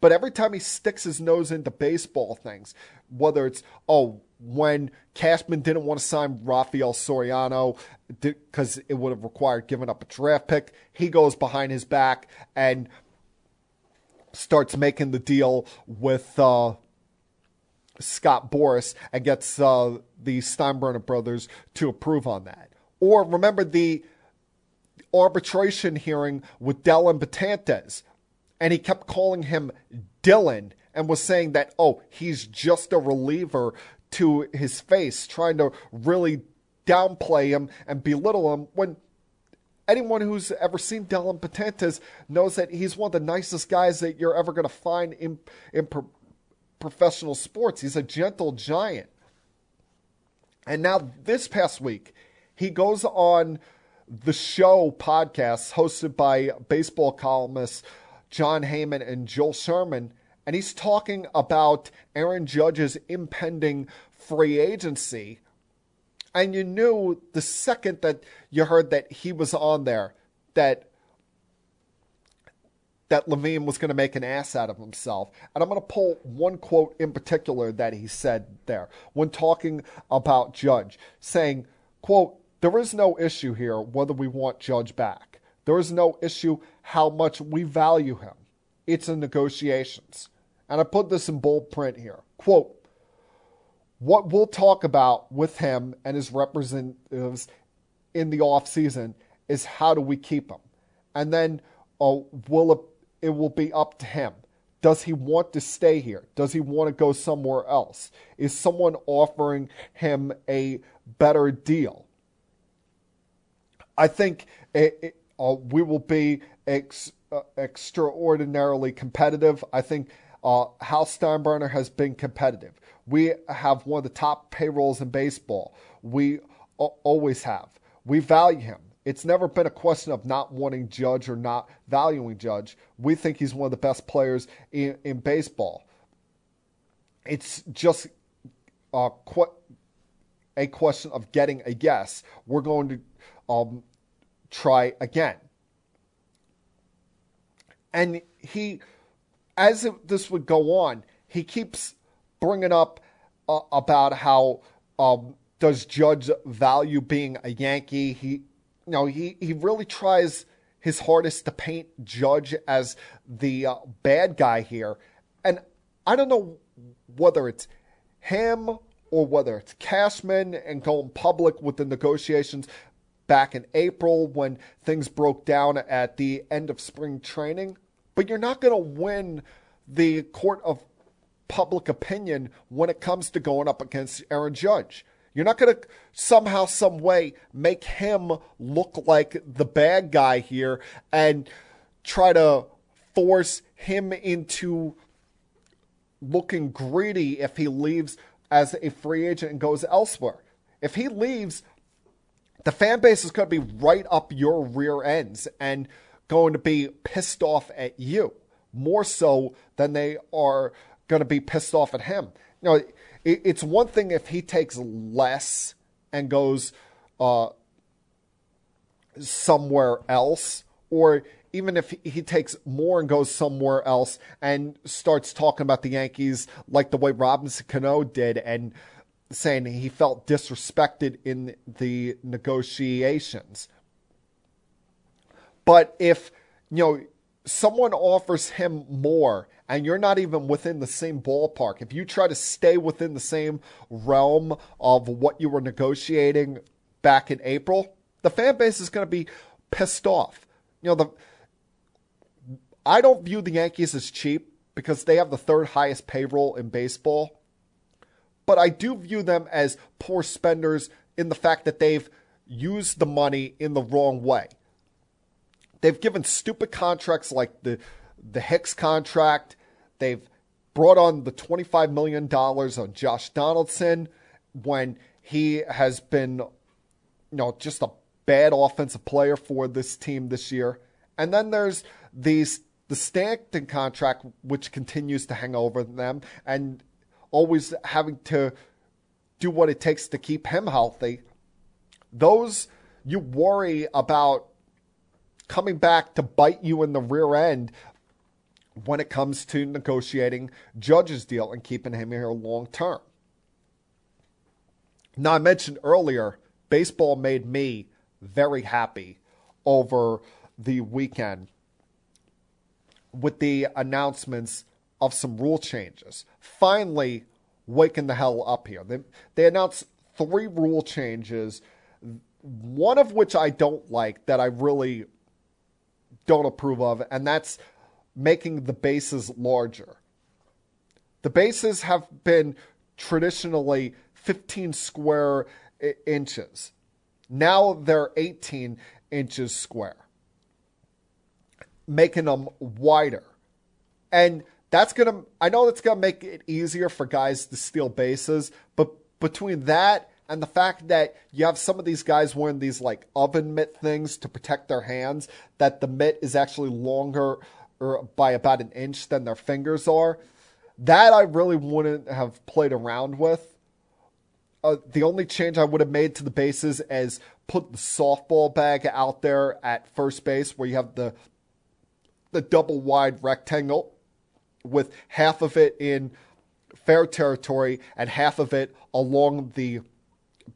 But every time he sticks his nose into baseball things, whether it's, oh, when Cashman didn't want to sign Rafael Soriano because it would have required giving up a draft pick, he goes behind his back and starts making the deal with uh, Scott Boras and gets uh, the Steinbrenner brothers to approve on that. Or remember the arbitration hearing with Dellin Betances, and he kept calling him Dylan and was saying that, oh, he's just a reliever to his face, trying to really downplay him and belittle him when anyone who's ever seen Dellin Betances knows that he's one of the nicest guys that you're ever going to find in, in professional sports. He's a gentle giant. And now, this past week, he goes on the show podcast hosted by baseball columnists Jon Heyman and Joel Sherman, and he's talking about Aaron Judge's impending free agency. And you knew the second that you heard that he was on there that that Levine was going to make an ass out of himself. And I'm going to pull one quote in particular that he said there when talking about Judge, saying, quote, there is no issue here whether we want Judge back. There is no issue how much we value him. It's in negotiations. And I put this in bold print here. Quote, what we'll talk about with him and his representatives in the offseason is how do we keep him? And then uh, will it will be up to him. Does he want to stay here? Does he want to go somewhere else? Is someone offering him a better deal? I think it, it, uh, we will be ex, uh, extraordinarily competitive. I think uh, Hal Steinbrenner has been competitive. We have one of the top payrolls in baseball. We always have. We value him. It's never been a question of not wanting Judge or not valuing Judge. We think he's one of the best players in, in baseball. It's just uh, a question of getting a yes. We're going to um, try again. And he, as it, this would go on, he keeps bringing up uh, about how um, does Judge value being a Yankee. He you know, he, he really tries his hardest to paint Judge as the uh, bad guy here. And I don't know whether it's him or whether it's Cashman and going public with the negotiations back in April when things broke down at the end of spring training. But you're not going to win the court of public opinion when it comes to going up against Aaron Judge. You're not going to somehow, some way make him look like the bad guy here and try to force him into looking greedy if he leaves as a free agent and goes elsewhere. If he leaves, the fan base is going to be right up your rear ends and going to be pissed off at you more so than they are going to be pissed off at him. You know, it's one thing if he takes less and goes uh, somewhere else, or even if he takes more and goes somewhere else and starts talking about the Yankees like the way Robinson Cano did and saying he felt disrespected in the negotiations. But if, you know, someone offers him more and you're not even within the same ballpark, if you try to stay within the same realm of what you were negotiating back in April, the fan base is going to be pissed off. You know, the I don't view the Yankees as cheap because they have the third highest payroll in baseball. But I do view them as poor spenders in the fact that they've used the money in the wrong way. They've given stupid contracts like the the Hicks contract. They've brought on the $25 million on Josh Donaldson when he has been, you know, just a bad offensive player for this team this year. And then there's these the Stanton contract, which continues to hang over them, and always having to do what it takes to keep him healthy. Those you worry about coming back to bite you in the rear end when it comes to negotiating Judge's deal and keeping him here long term. Now, I mentioned earlier, baseball made me very happy over the weekend with the announcements of some rule changes. Finally, waking the hell up here. They, they announced three rule changes, one of which I don't like, that I really don't approve of, and that's making the bases larger. The bases have been traditionally 15 square inches. Now they're 18 inches square making them wider. And that's going to, I know that's going to make it easier for guys to steal bases, but between that and the fact that you have some of these guys wearing these like oven mitt things to protect their hands, that the mitt is actually longer or by about an inch than their fingers are, that I really wouldn't have played around with. Uh, the only change I would have made to the bases is put the softball bag out there at first base where you have the the double wide rectangle with half of it in fair territory and half of it along the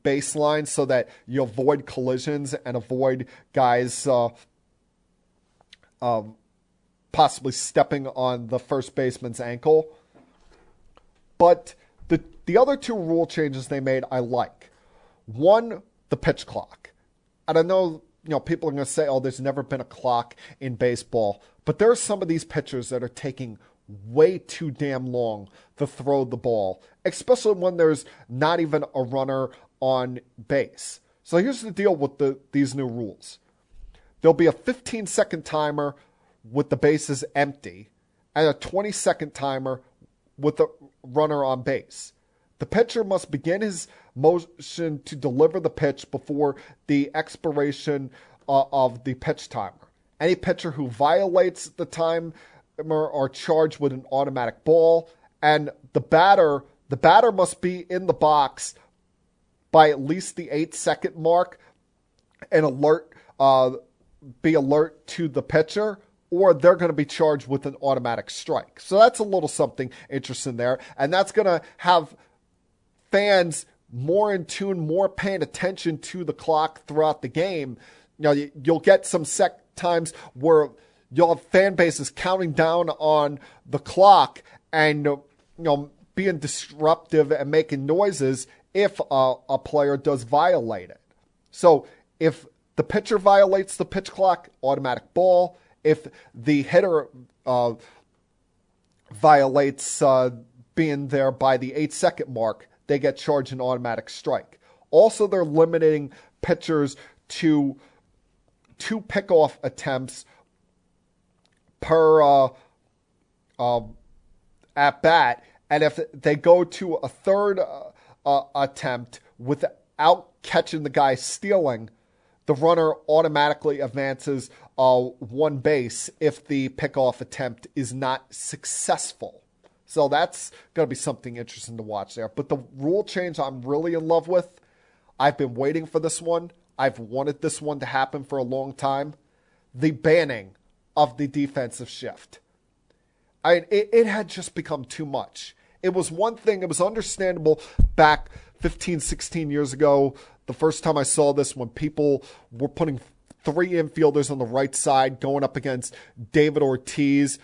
baseline so that you avoid collisions and avoid guys uh, um, possibly stepping on the first baseman's ankle. But the the other two rule changes they made I like. One, the pitch clock. And I know you know, people are going to say, oh, there's never been a clock in baseball. But there are some of these pitchers that are taking way too damn long to throw the ball, especially when there's not even a runner on base. So here's the deal with the, these new rules there'll be a 15 second timer with the bases empty and a 20 second timer with the runner on base. The pitcher must begin his motion to deliver the pitch before the expiration uh, of the pitch timer. Any pitcher who violates the timer are charged with an automatic ball, and the batter the batter must be in the box by at least the eight second mark and alert uh, be alert to the pitcher or they're going to be charged with an automatic strike. So that's a little something interesting there. And that's going to have fans more in tune, more paying attention to the clock throughout the game. You know, you'll get some sec times where you'll have fan bases counting down on the clock and you know being disruptive and making noises if a, a player does violate it. So if the pitcher violates the pitch clock, automatic ball. If the hitter uh, violates uh, being there by the eight second mark, they get charged an automatic strike. Also, they're limiting pitchers to two pickoff attempts per uh, uh, at bat, and if they go to a third uh, uh attempt without catching the guy stealing, the runner automatically advances uh, one base if the pickoff attempt is not successful. So that's going to be something interesting to watch there. But the rule change I'm really in love with. I've been waiting for this one. I've wanted this one to happen for a long time. The banning of the defensive shift. I it, it had just become too much. It was one thing, it was understandable back 15, 16 years ago, the first time I saw this when people were putting three infielders on the right side going up against David Ortiz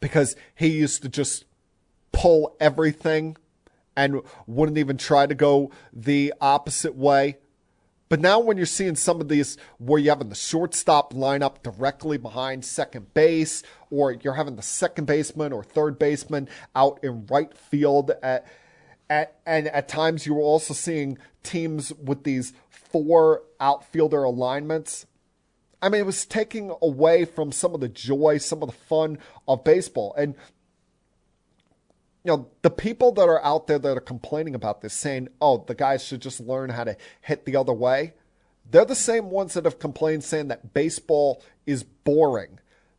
because he used to just pull everything and wouldn't even try to go the opposite way. But now, when you're seeing some of these where you're having the shortstop line up directly behind second base, or you're having the second baseman or third baseman out in right field, at, at, and at times you were also seeing teams with these four outfielder alignments. I mean, it was taking away from some of the joy, some of the fun of baseball. And you know, the people that are out there that are complaining about this, saying, oh, the guys should just learn how to hit the other way, they're the same ones that have complained saying that baseball is boring,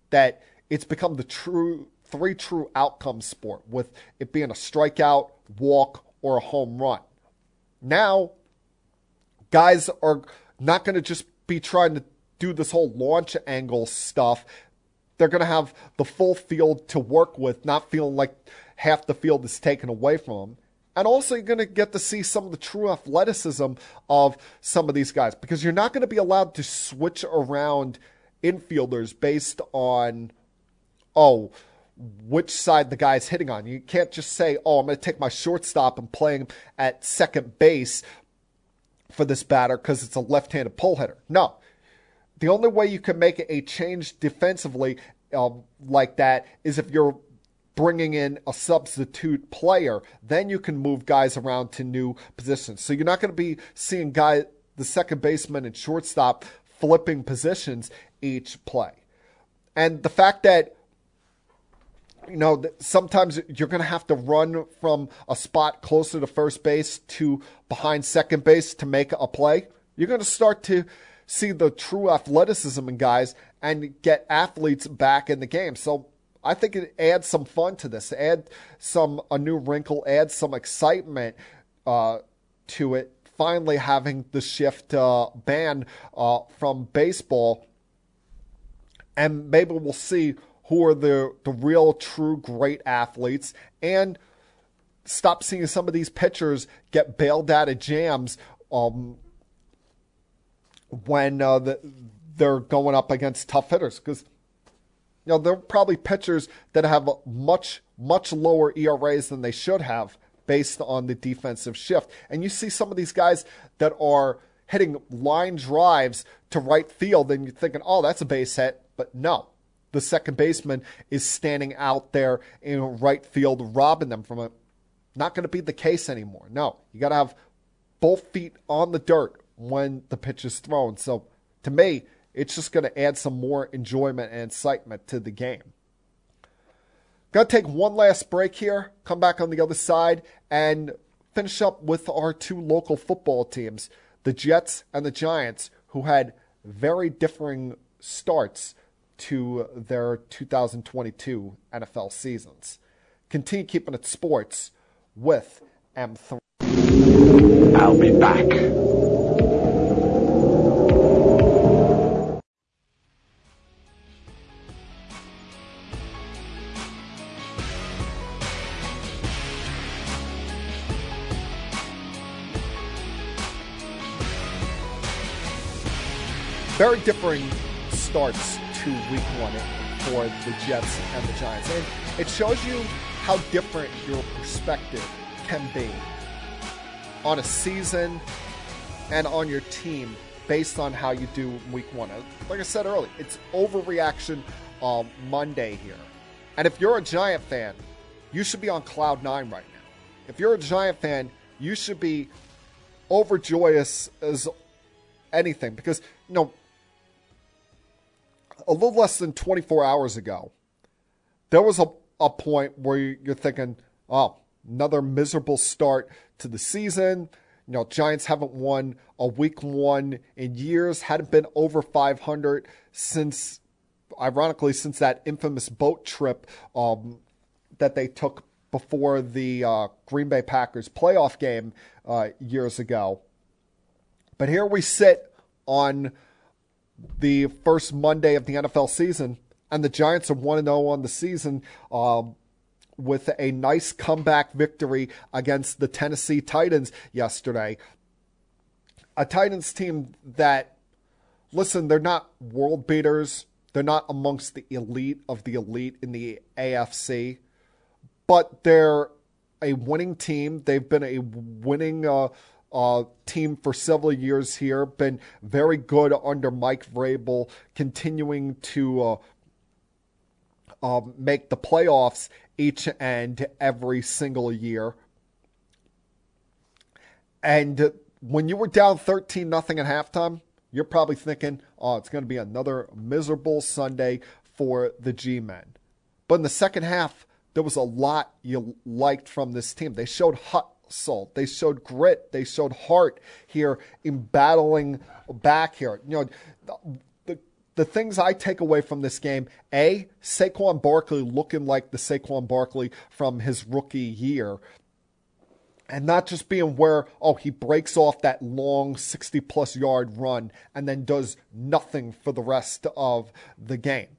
that it's become the true three true outcome sport with it being a strikeout, walk, or a home run. Now, guys are not going to just be trying to do this whole launch angle stuff. They're going to have the full field to work with, not feeling like half the field is taken away from them. And also, you're going to get to see some of the true athleticism of some of these guys because you're not going to be allowed to switch around infielders based on, oh, which side the guy's hitting on. You can't just say, oh, I'm going to take my shortstop and play him at second base for this batter because it's a left handed pull hitter. No. The only way you can make a change defensively um, like that is if you're bringing in a substitute player, then you can move guys around to new positions. So you're not going to be seeing guy the second baseman and shortstop flipping positions each play. And the fact that you know sometimes you're going to have to run from a spot closer to first base to behind second base to make a play, you're going to start to see the true athleticism in guys and get athletes back in the game. So I think it adds some fun to this, add some a new wrinkle, add some excitement uh, to it. Finally, having the shift uh, ban uh, from baseball, and maybe we'll see who are the the real, true, great athletes, and stop seeing some of these pitchers get bailed out of jams um, when uh, the, they're going up against tough hitters because you know, there are probably pitchers that have much, much lower ERAs than they should have based on the defensive shift. And you see some of these guys that are hitting line drives to right field, and you're thinking, oh, that's a base hit. But no, the second baseman is standing out there in right field, robbing them from it. Not going to be the case anymore. No, you got to have both feet on the dirt when the pitch is thrown. So to me, it's just going to add some more enjoyment and excitement to the game. To take one last break here, come back on the other side, and finish up with our two local football teams, the Jets and the Giants, who had very differing starts to their 2022 NFL seasons. Continue keeping it sports with M3. I'll be back. Very differing starts to week one for the Jets and the Giants. And it shows you how different your perspective can be on a season and on your team based on how you do week one. Like I said earlier, it's overreaction um, Monday here. And if you're a Giant fan, you should be on cloud nine right now. If you're a Giant fan, you should be overjoyous as anything because you know a little less than 24 hours ago, there was a, a point where you're thinking, oh, another miserable start to the season. You know, Giants haven't won a week one in years, hadn't been over 500 since, ironically, since that infamous boat trip um, that they took before the uh, Green Bay Packers playoff game uh, years ago. But here we sit on the first Monday of the NFL season, and the Giants are 1 0 on the season um, with a nice comeback victory against the Tennessee Titans yesterday. A Titans team that listen, they're not world beaters. They're not amongst the elite of the elite in the AFC, but they're a winning team. They've been a winning uh, uh, team for several years here. Been very good under Mike Vrabel, continuing to uh, uh, make the playoffs each and every single year. And when you were down 13 nothing at halftime, you're probably thinking, oh, it's going to be another miserable Sunday for the G men. But in the second half, there was a lot you liked from this team. They showed hustle, they showed grit, they showed heart here in battling back here. You know, the, the, the things I take away from this game: a Saquon Barkley looking like the Saquon Barkley from his rookie year. And not just being where oh he breaks off that long 60 plus yard run and then does nothing for the rest of the game.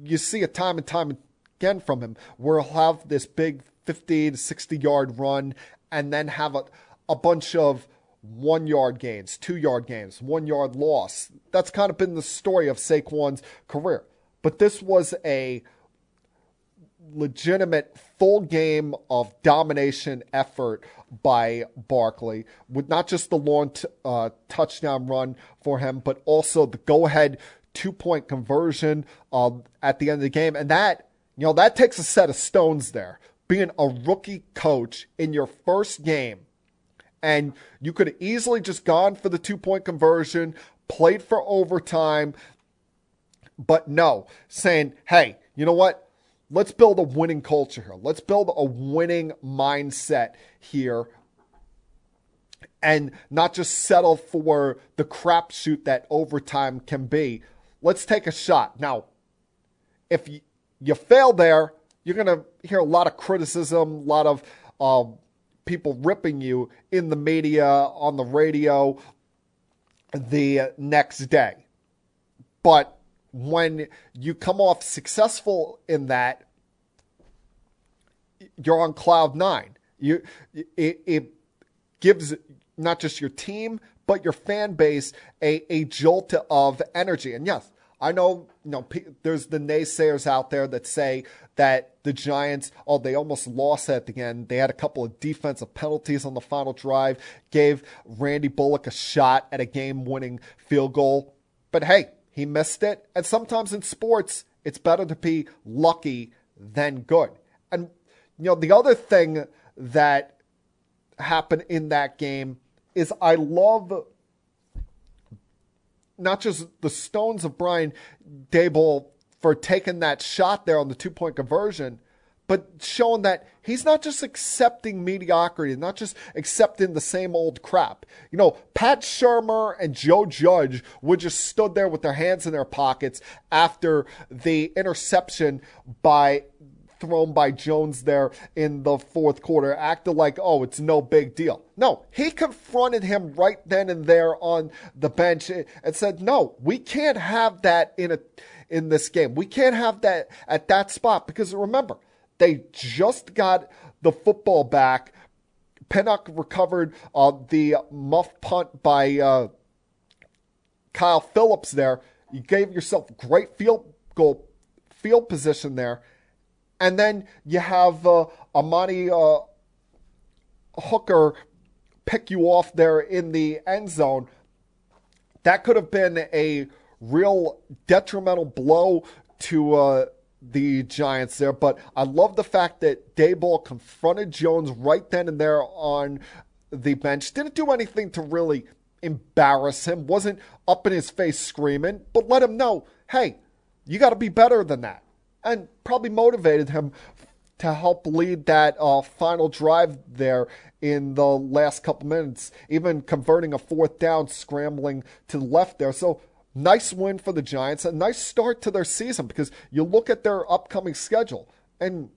You see it time and time again from him. Where he'll have this big 50 to 60 yard run and then have a, a bunch of one yard gains two yard gains one yard loss that's kind of been the story of Saquon's career but this was a legitimate full game of domination effort by Barkley, with not just the long t- uh, touchdown run for him, but also the go ahead two point conversion uh, at the end of the game. And that, you know, that takes a set of stones there. Being a rookie coach in your first game, and you could have easily just gone for the two point conversion, played for overtime, but no, saying, hey, you know what? Let's build a winning culture here. Let's build a winning mindset here and not just settle for the crapshoot that overtime can be. Let's take a shot. Now, if you, you fail there, you're going to hear a lot of criticism, a lot of uh, people ripping you in the media, on the radio the next day. But when you come off successful in that, you're on cloud nine. You it, it gives not just your team but your fan base a, a jolt of energy. And yes, I know you know there's the naysayers out there that say that the Giants, oh, they almost lost at the end. They had a couple of defensive penalties on the final drive, gave Randy Bullock a shot at a game-winning field goal. But hey, he missed it. And sometimes in sports, it's better to be lucky than good. And, you know, the other thing that happened in that game is I love not just the stones of Brian Daboll for taking that shot there on the two point conversion, but showing that he's not just accepting mediocrity, not just accepting the same old crap. You know, Pat Shurmur and Joe Judge would just stood there with their hands in their pockets after the interception by thrown by Jones there in the fourth quarter, acted like, oh, it's no big deal. No, he confronted him right then and there on the bench and said, no, we can't have that in a in this game. We can't have that at that spot because remember, they just got the football back. Pinnock recovered uh, the muff punt by uh, Kyle Phillips there. You gave yourself great field goal field position there. And then you have uh, Amani uh, Hooker pick you off there in the end zone. That could have been a real detrimental blow to uh, the Giants there, but I love the fact that Daboll confronted Jones right then and there on the bench. Didn't do anything to really embarrass him, wasn't up in his face screaming, but let him know, hey, you got to be better than that. And probably motivated him to help lead that uh, final drive there in the last couple minutes, even converting a fourth down, scrambling to the left there. So Nice win for the Giants, a nice start to their season because you look at their upcoming schedule, and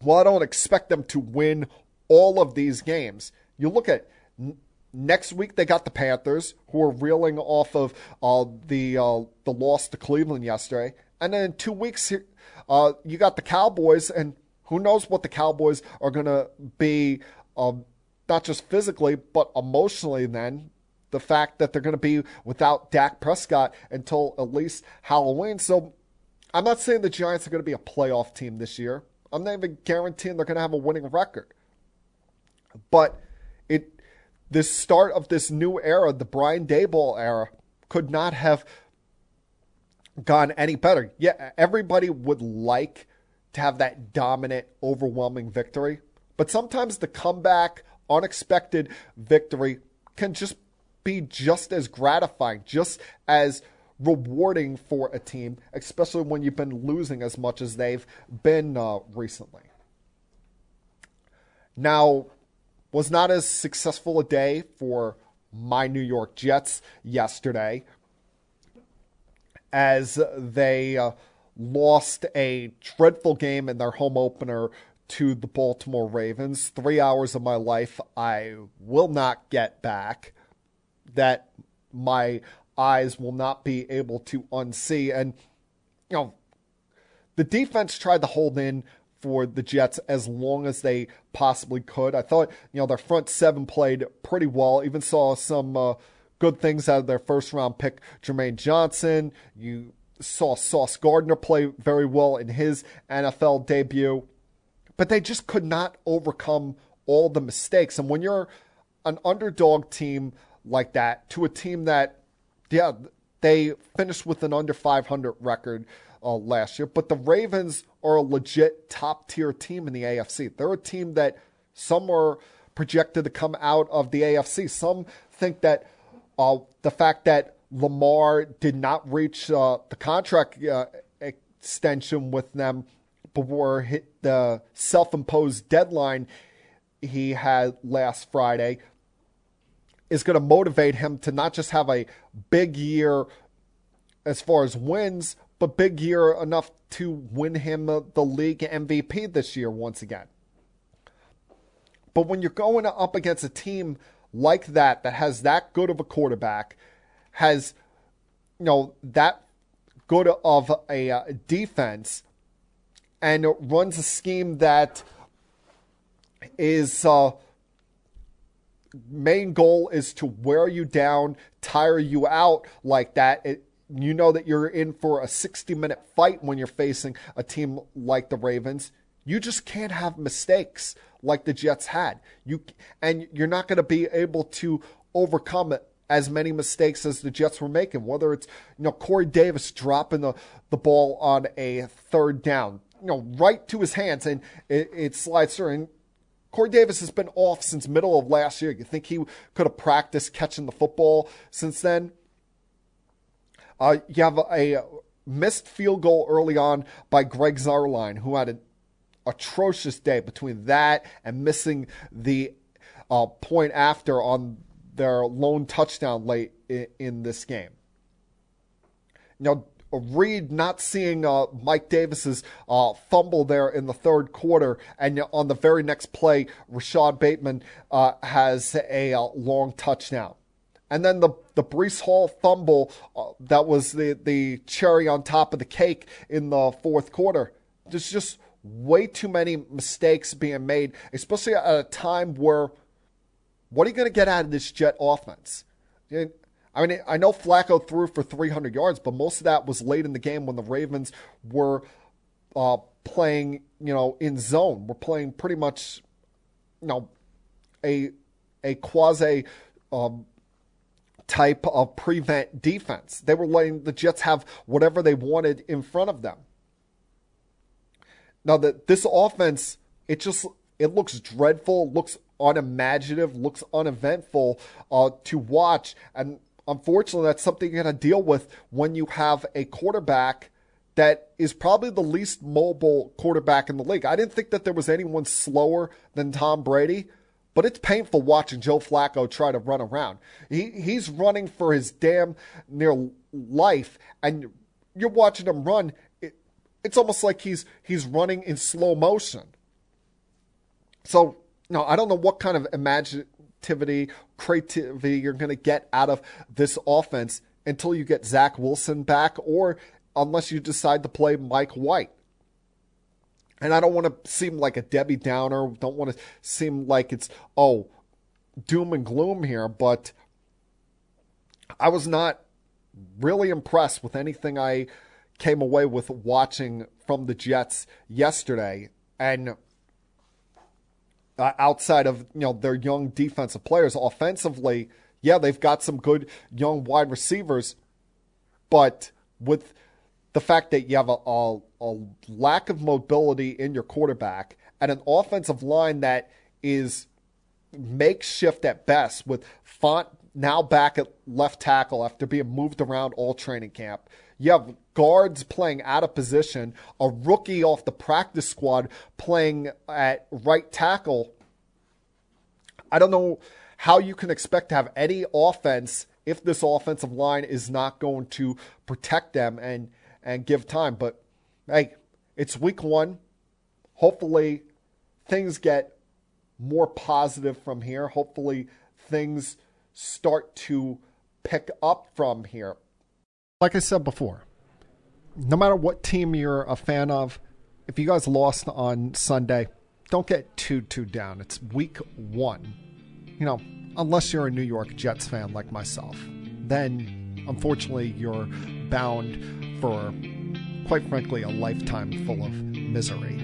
while I don't expect them to win all of these games, you look at n- next week they got the Panthers, who are reeling off of uh, the uh, the loss to Cleveland yesterday, and then in two weeks uh, you got the Cowboys, and who knows what the Cowboys are going to be, um, not just physically but emotionally then the fact that they're going to be without Dak Prescott until at least Halloween. So I'm not saying the Giants are going to be a playoff team this year. I'm not even guaranteeing they're going to have a winning record. But it this start of this new era, the Brian Daboll era, could not have gone any better. Yeah, everybody would like to have that dominant, overwhelming victory, but sometimes the comeback, unexpected victory can just be just as gratifying, just as rewarding for a team, especially when you've been losing as much as they've been uh, recently. Now, was not as successful a day for my New York Jets yesterday as they uh, lost a dreadful game in their home opener to the Baltimore Ravens. Three hours of my life I will not get back. That my eyes will not be able to unsee. And, you know, the defense tried to hold in for the Jets as long as they possibly could. I thought, you know, their front seven played pretty well. Even saw some uh, good things out of their first round pick, Jermaine Johnson. You saw Sauce Gardner play very well in his NFL debut. But they just could not overcome all the mistakes. And when you're an underdog team like that to a team that, yeah, they finished with an under 500 record uh, last year, but the Ravens are a legit top tier team in the AFC. They're a team that some are projected to come out of the AFC. Some think that uh, the fact that Lamar did not reach uh, the contract uh, extension with them before hit the self-imposed deadline he had last Friday is going to motivate him to not just have a big year as far as wins, but big year enough to win him the league MVP this year once again. But when you're going up against a team like that that has that good of a quarterback, has you know that good of a uh, defense, and runs a scheme that is uh, main goal is to wear you down, tire you out like that. It, you know that you're in for a 60 minute fight when you're facing a team like the Ravens. You just can't have mistakes like the Jets had. You and you're not going to be able to overcome it as many mistakes as the Jets were making. Whether it's you know Corey Davis dropping the the ball on a third down, you know, right to his hands and it, it slides through. And Corey Davis has been off since middle of last year. You think he could have practiced catching the football since then? Uh, you have a, a missed field goal early on by Greg Zuerlein, who had an atrocious day between that and missing the uh, point after on their lone touchdown late in, in this game. Now, Reed not seeing uh, Mike Davis's uh, fumble there in the third quarter, and on the very next play, Rashod Bateman uh, has a uh, long touchdown. And then the the Breece Hall fumble uh, that was the the cherry on top of the cake in the fourth quarter. There's just way too many mistakes being made, especially at a time where what are you going to get out of this Jet offense? I mean, I know Flacco threw for 300 yards, but most of that was late in the game when the Ravens were uh, playing, you know, in zone. We're playing pretty much, you know, a a quasi um, type of prevent defense. They were letting the Jets have whatever they wanted in front of them. Now that this offense, it just it looks dreadful, looks unimaginative, looks uneventful uh, to watch, and unfortunately, that's something you're going to deal with when you have a quarterback that is probably the least mobile quarterback in the league. I didn't think that there was anyone slower than Tom Brady, but it's painful watching Joe Flacco try to run around. He he's running for his damn near life, and you're watching him run. It, it's almost like he's he's running in slow motion. So no, I don't know what kind of imaginativity, creativity you're going to get out of this offense until you get Zach Wilson back, or unless you decide to play Mike White. And I don't want to seem like a Debbie Downer. Don't want to seem like it's, oh, doom and gloom here. But I was not really impressed with anything I came away with watching from the Jets yesterday. And uh, outside of you know their young defensive players, offensively, yeah, they've got some good young wide receivers, but with the fact that you have a, a, a lack of mobility in your quarterback and an offensive line that is makeshift at best with Fant now back at left tackle after being moved around all training camp. You have guards playing out of position, a rookie off the practice squad playing at right tackle. I don't know how you can expect to have any offense if this offensive line is not going to protect them and and give time. But hey, it's week one. Hopefully things get more positive from here. Hopefully things start to pick up from here. Like I said before, no matter what team you're a fan of, if you guys lost on Sunday, don't get too too down. It's week 1. You know, unless you're a New York Jets fan like myself. Then unfortunately you're bound for quite frankly a lifetime full of misery.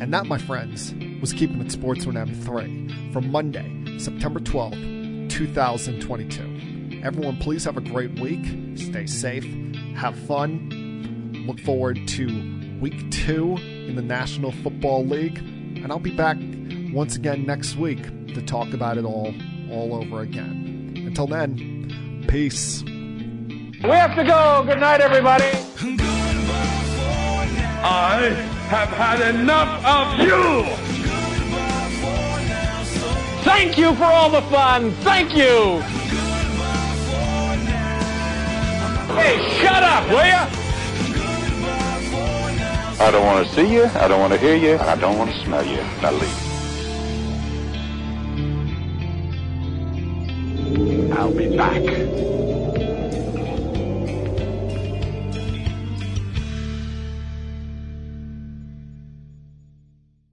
And that, my friends, was Keeping It Sports with M3 for Monday, September 12th, 2022. Everyone, please have a great week. Stay safe. Have fun. Look forward to week two in the National Football League. And I'll be back once again next week to talk about it all all over again. Until then, peace. We have to go. Good night, everybody. I have had enough of you! Thank you for all the fun. Thank you. Hey, shut up, will ya? I don't want to see you, I don't want to hear you, and I don't want to smell you. Now leave. I'll be back.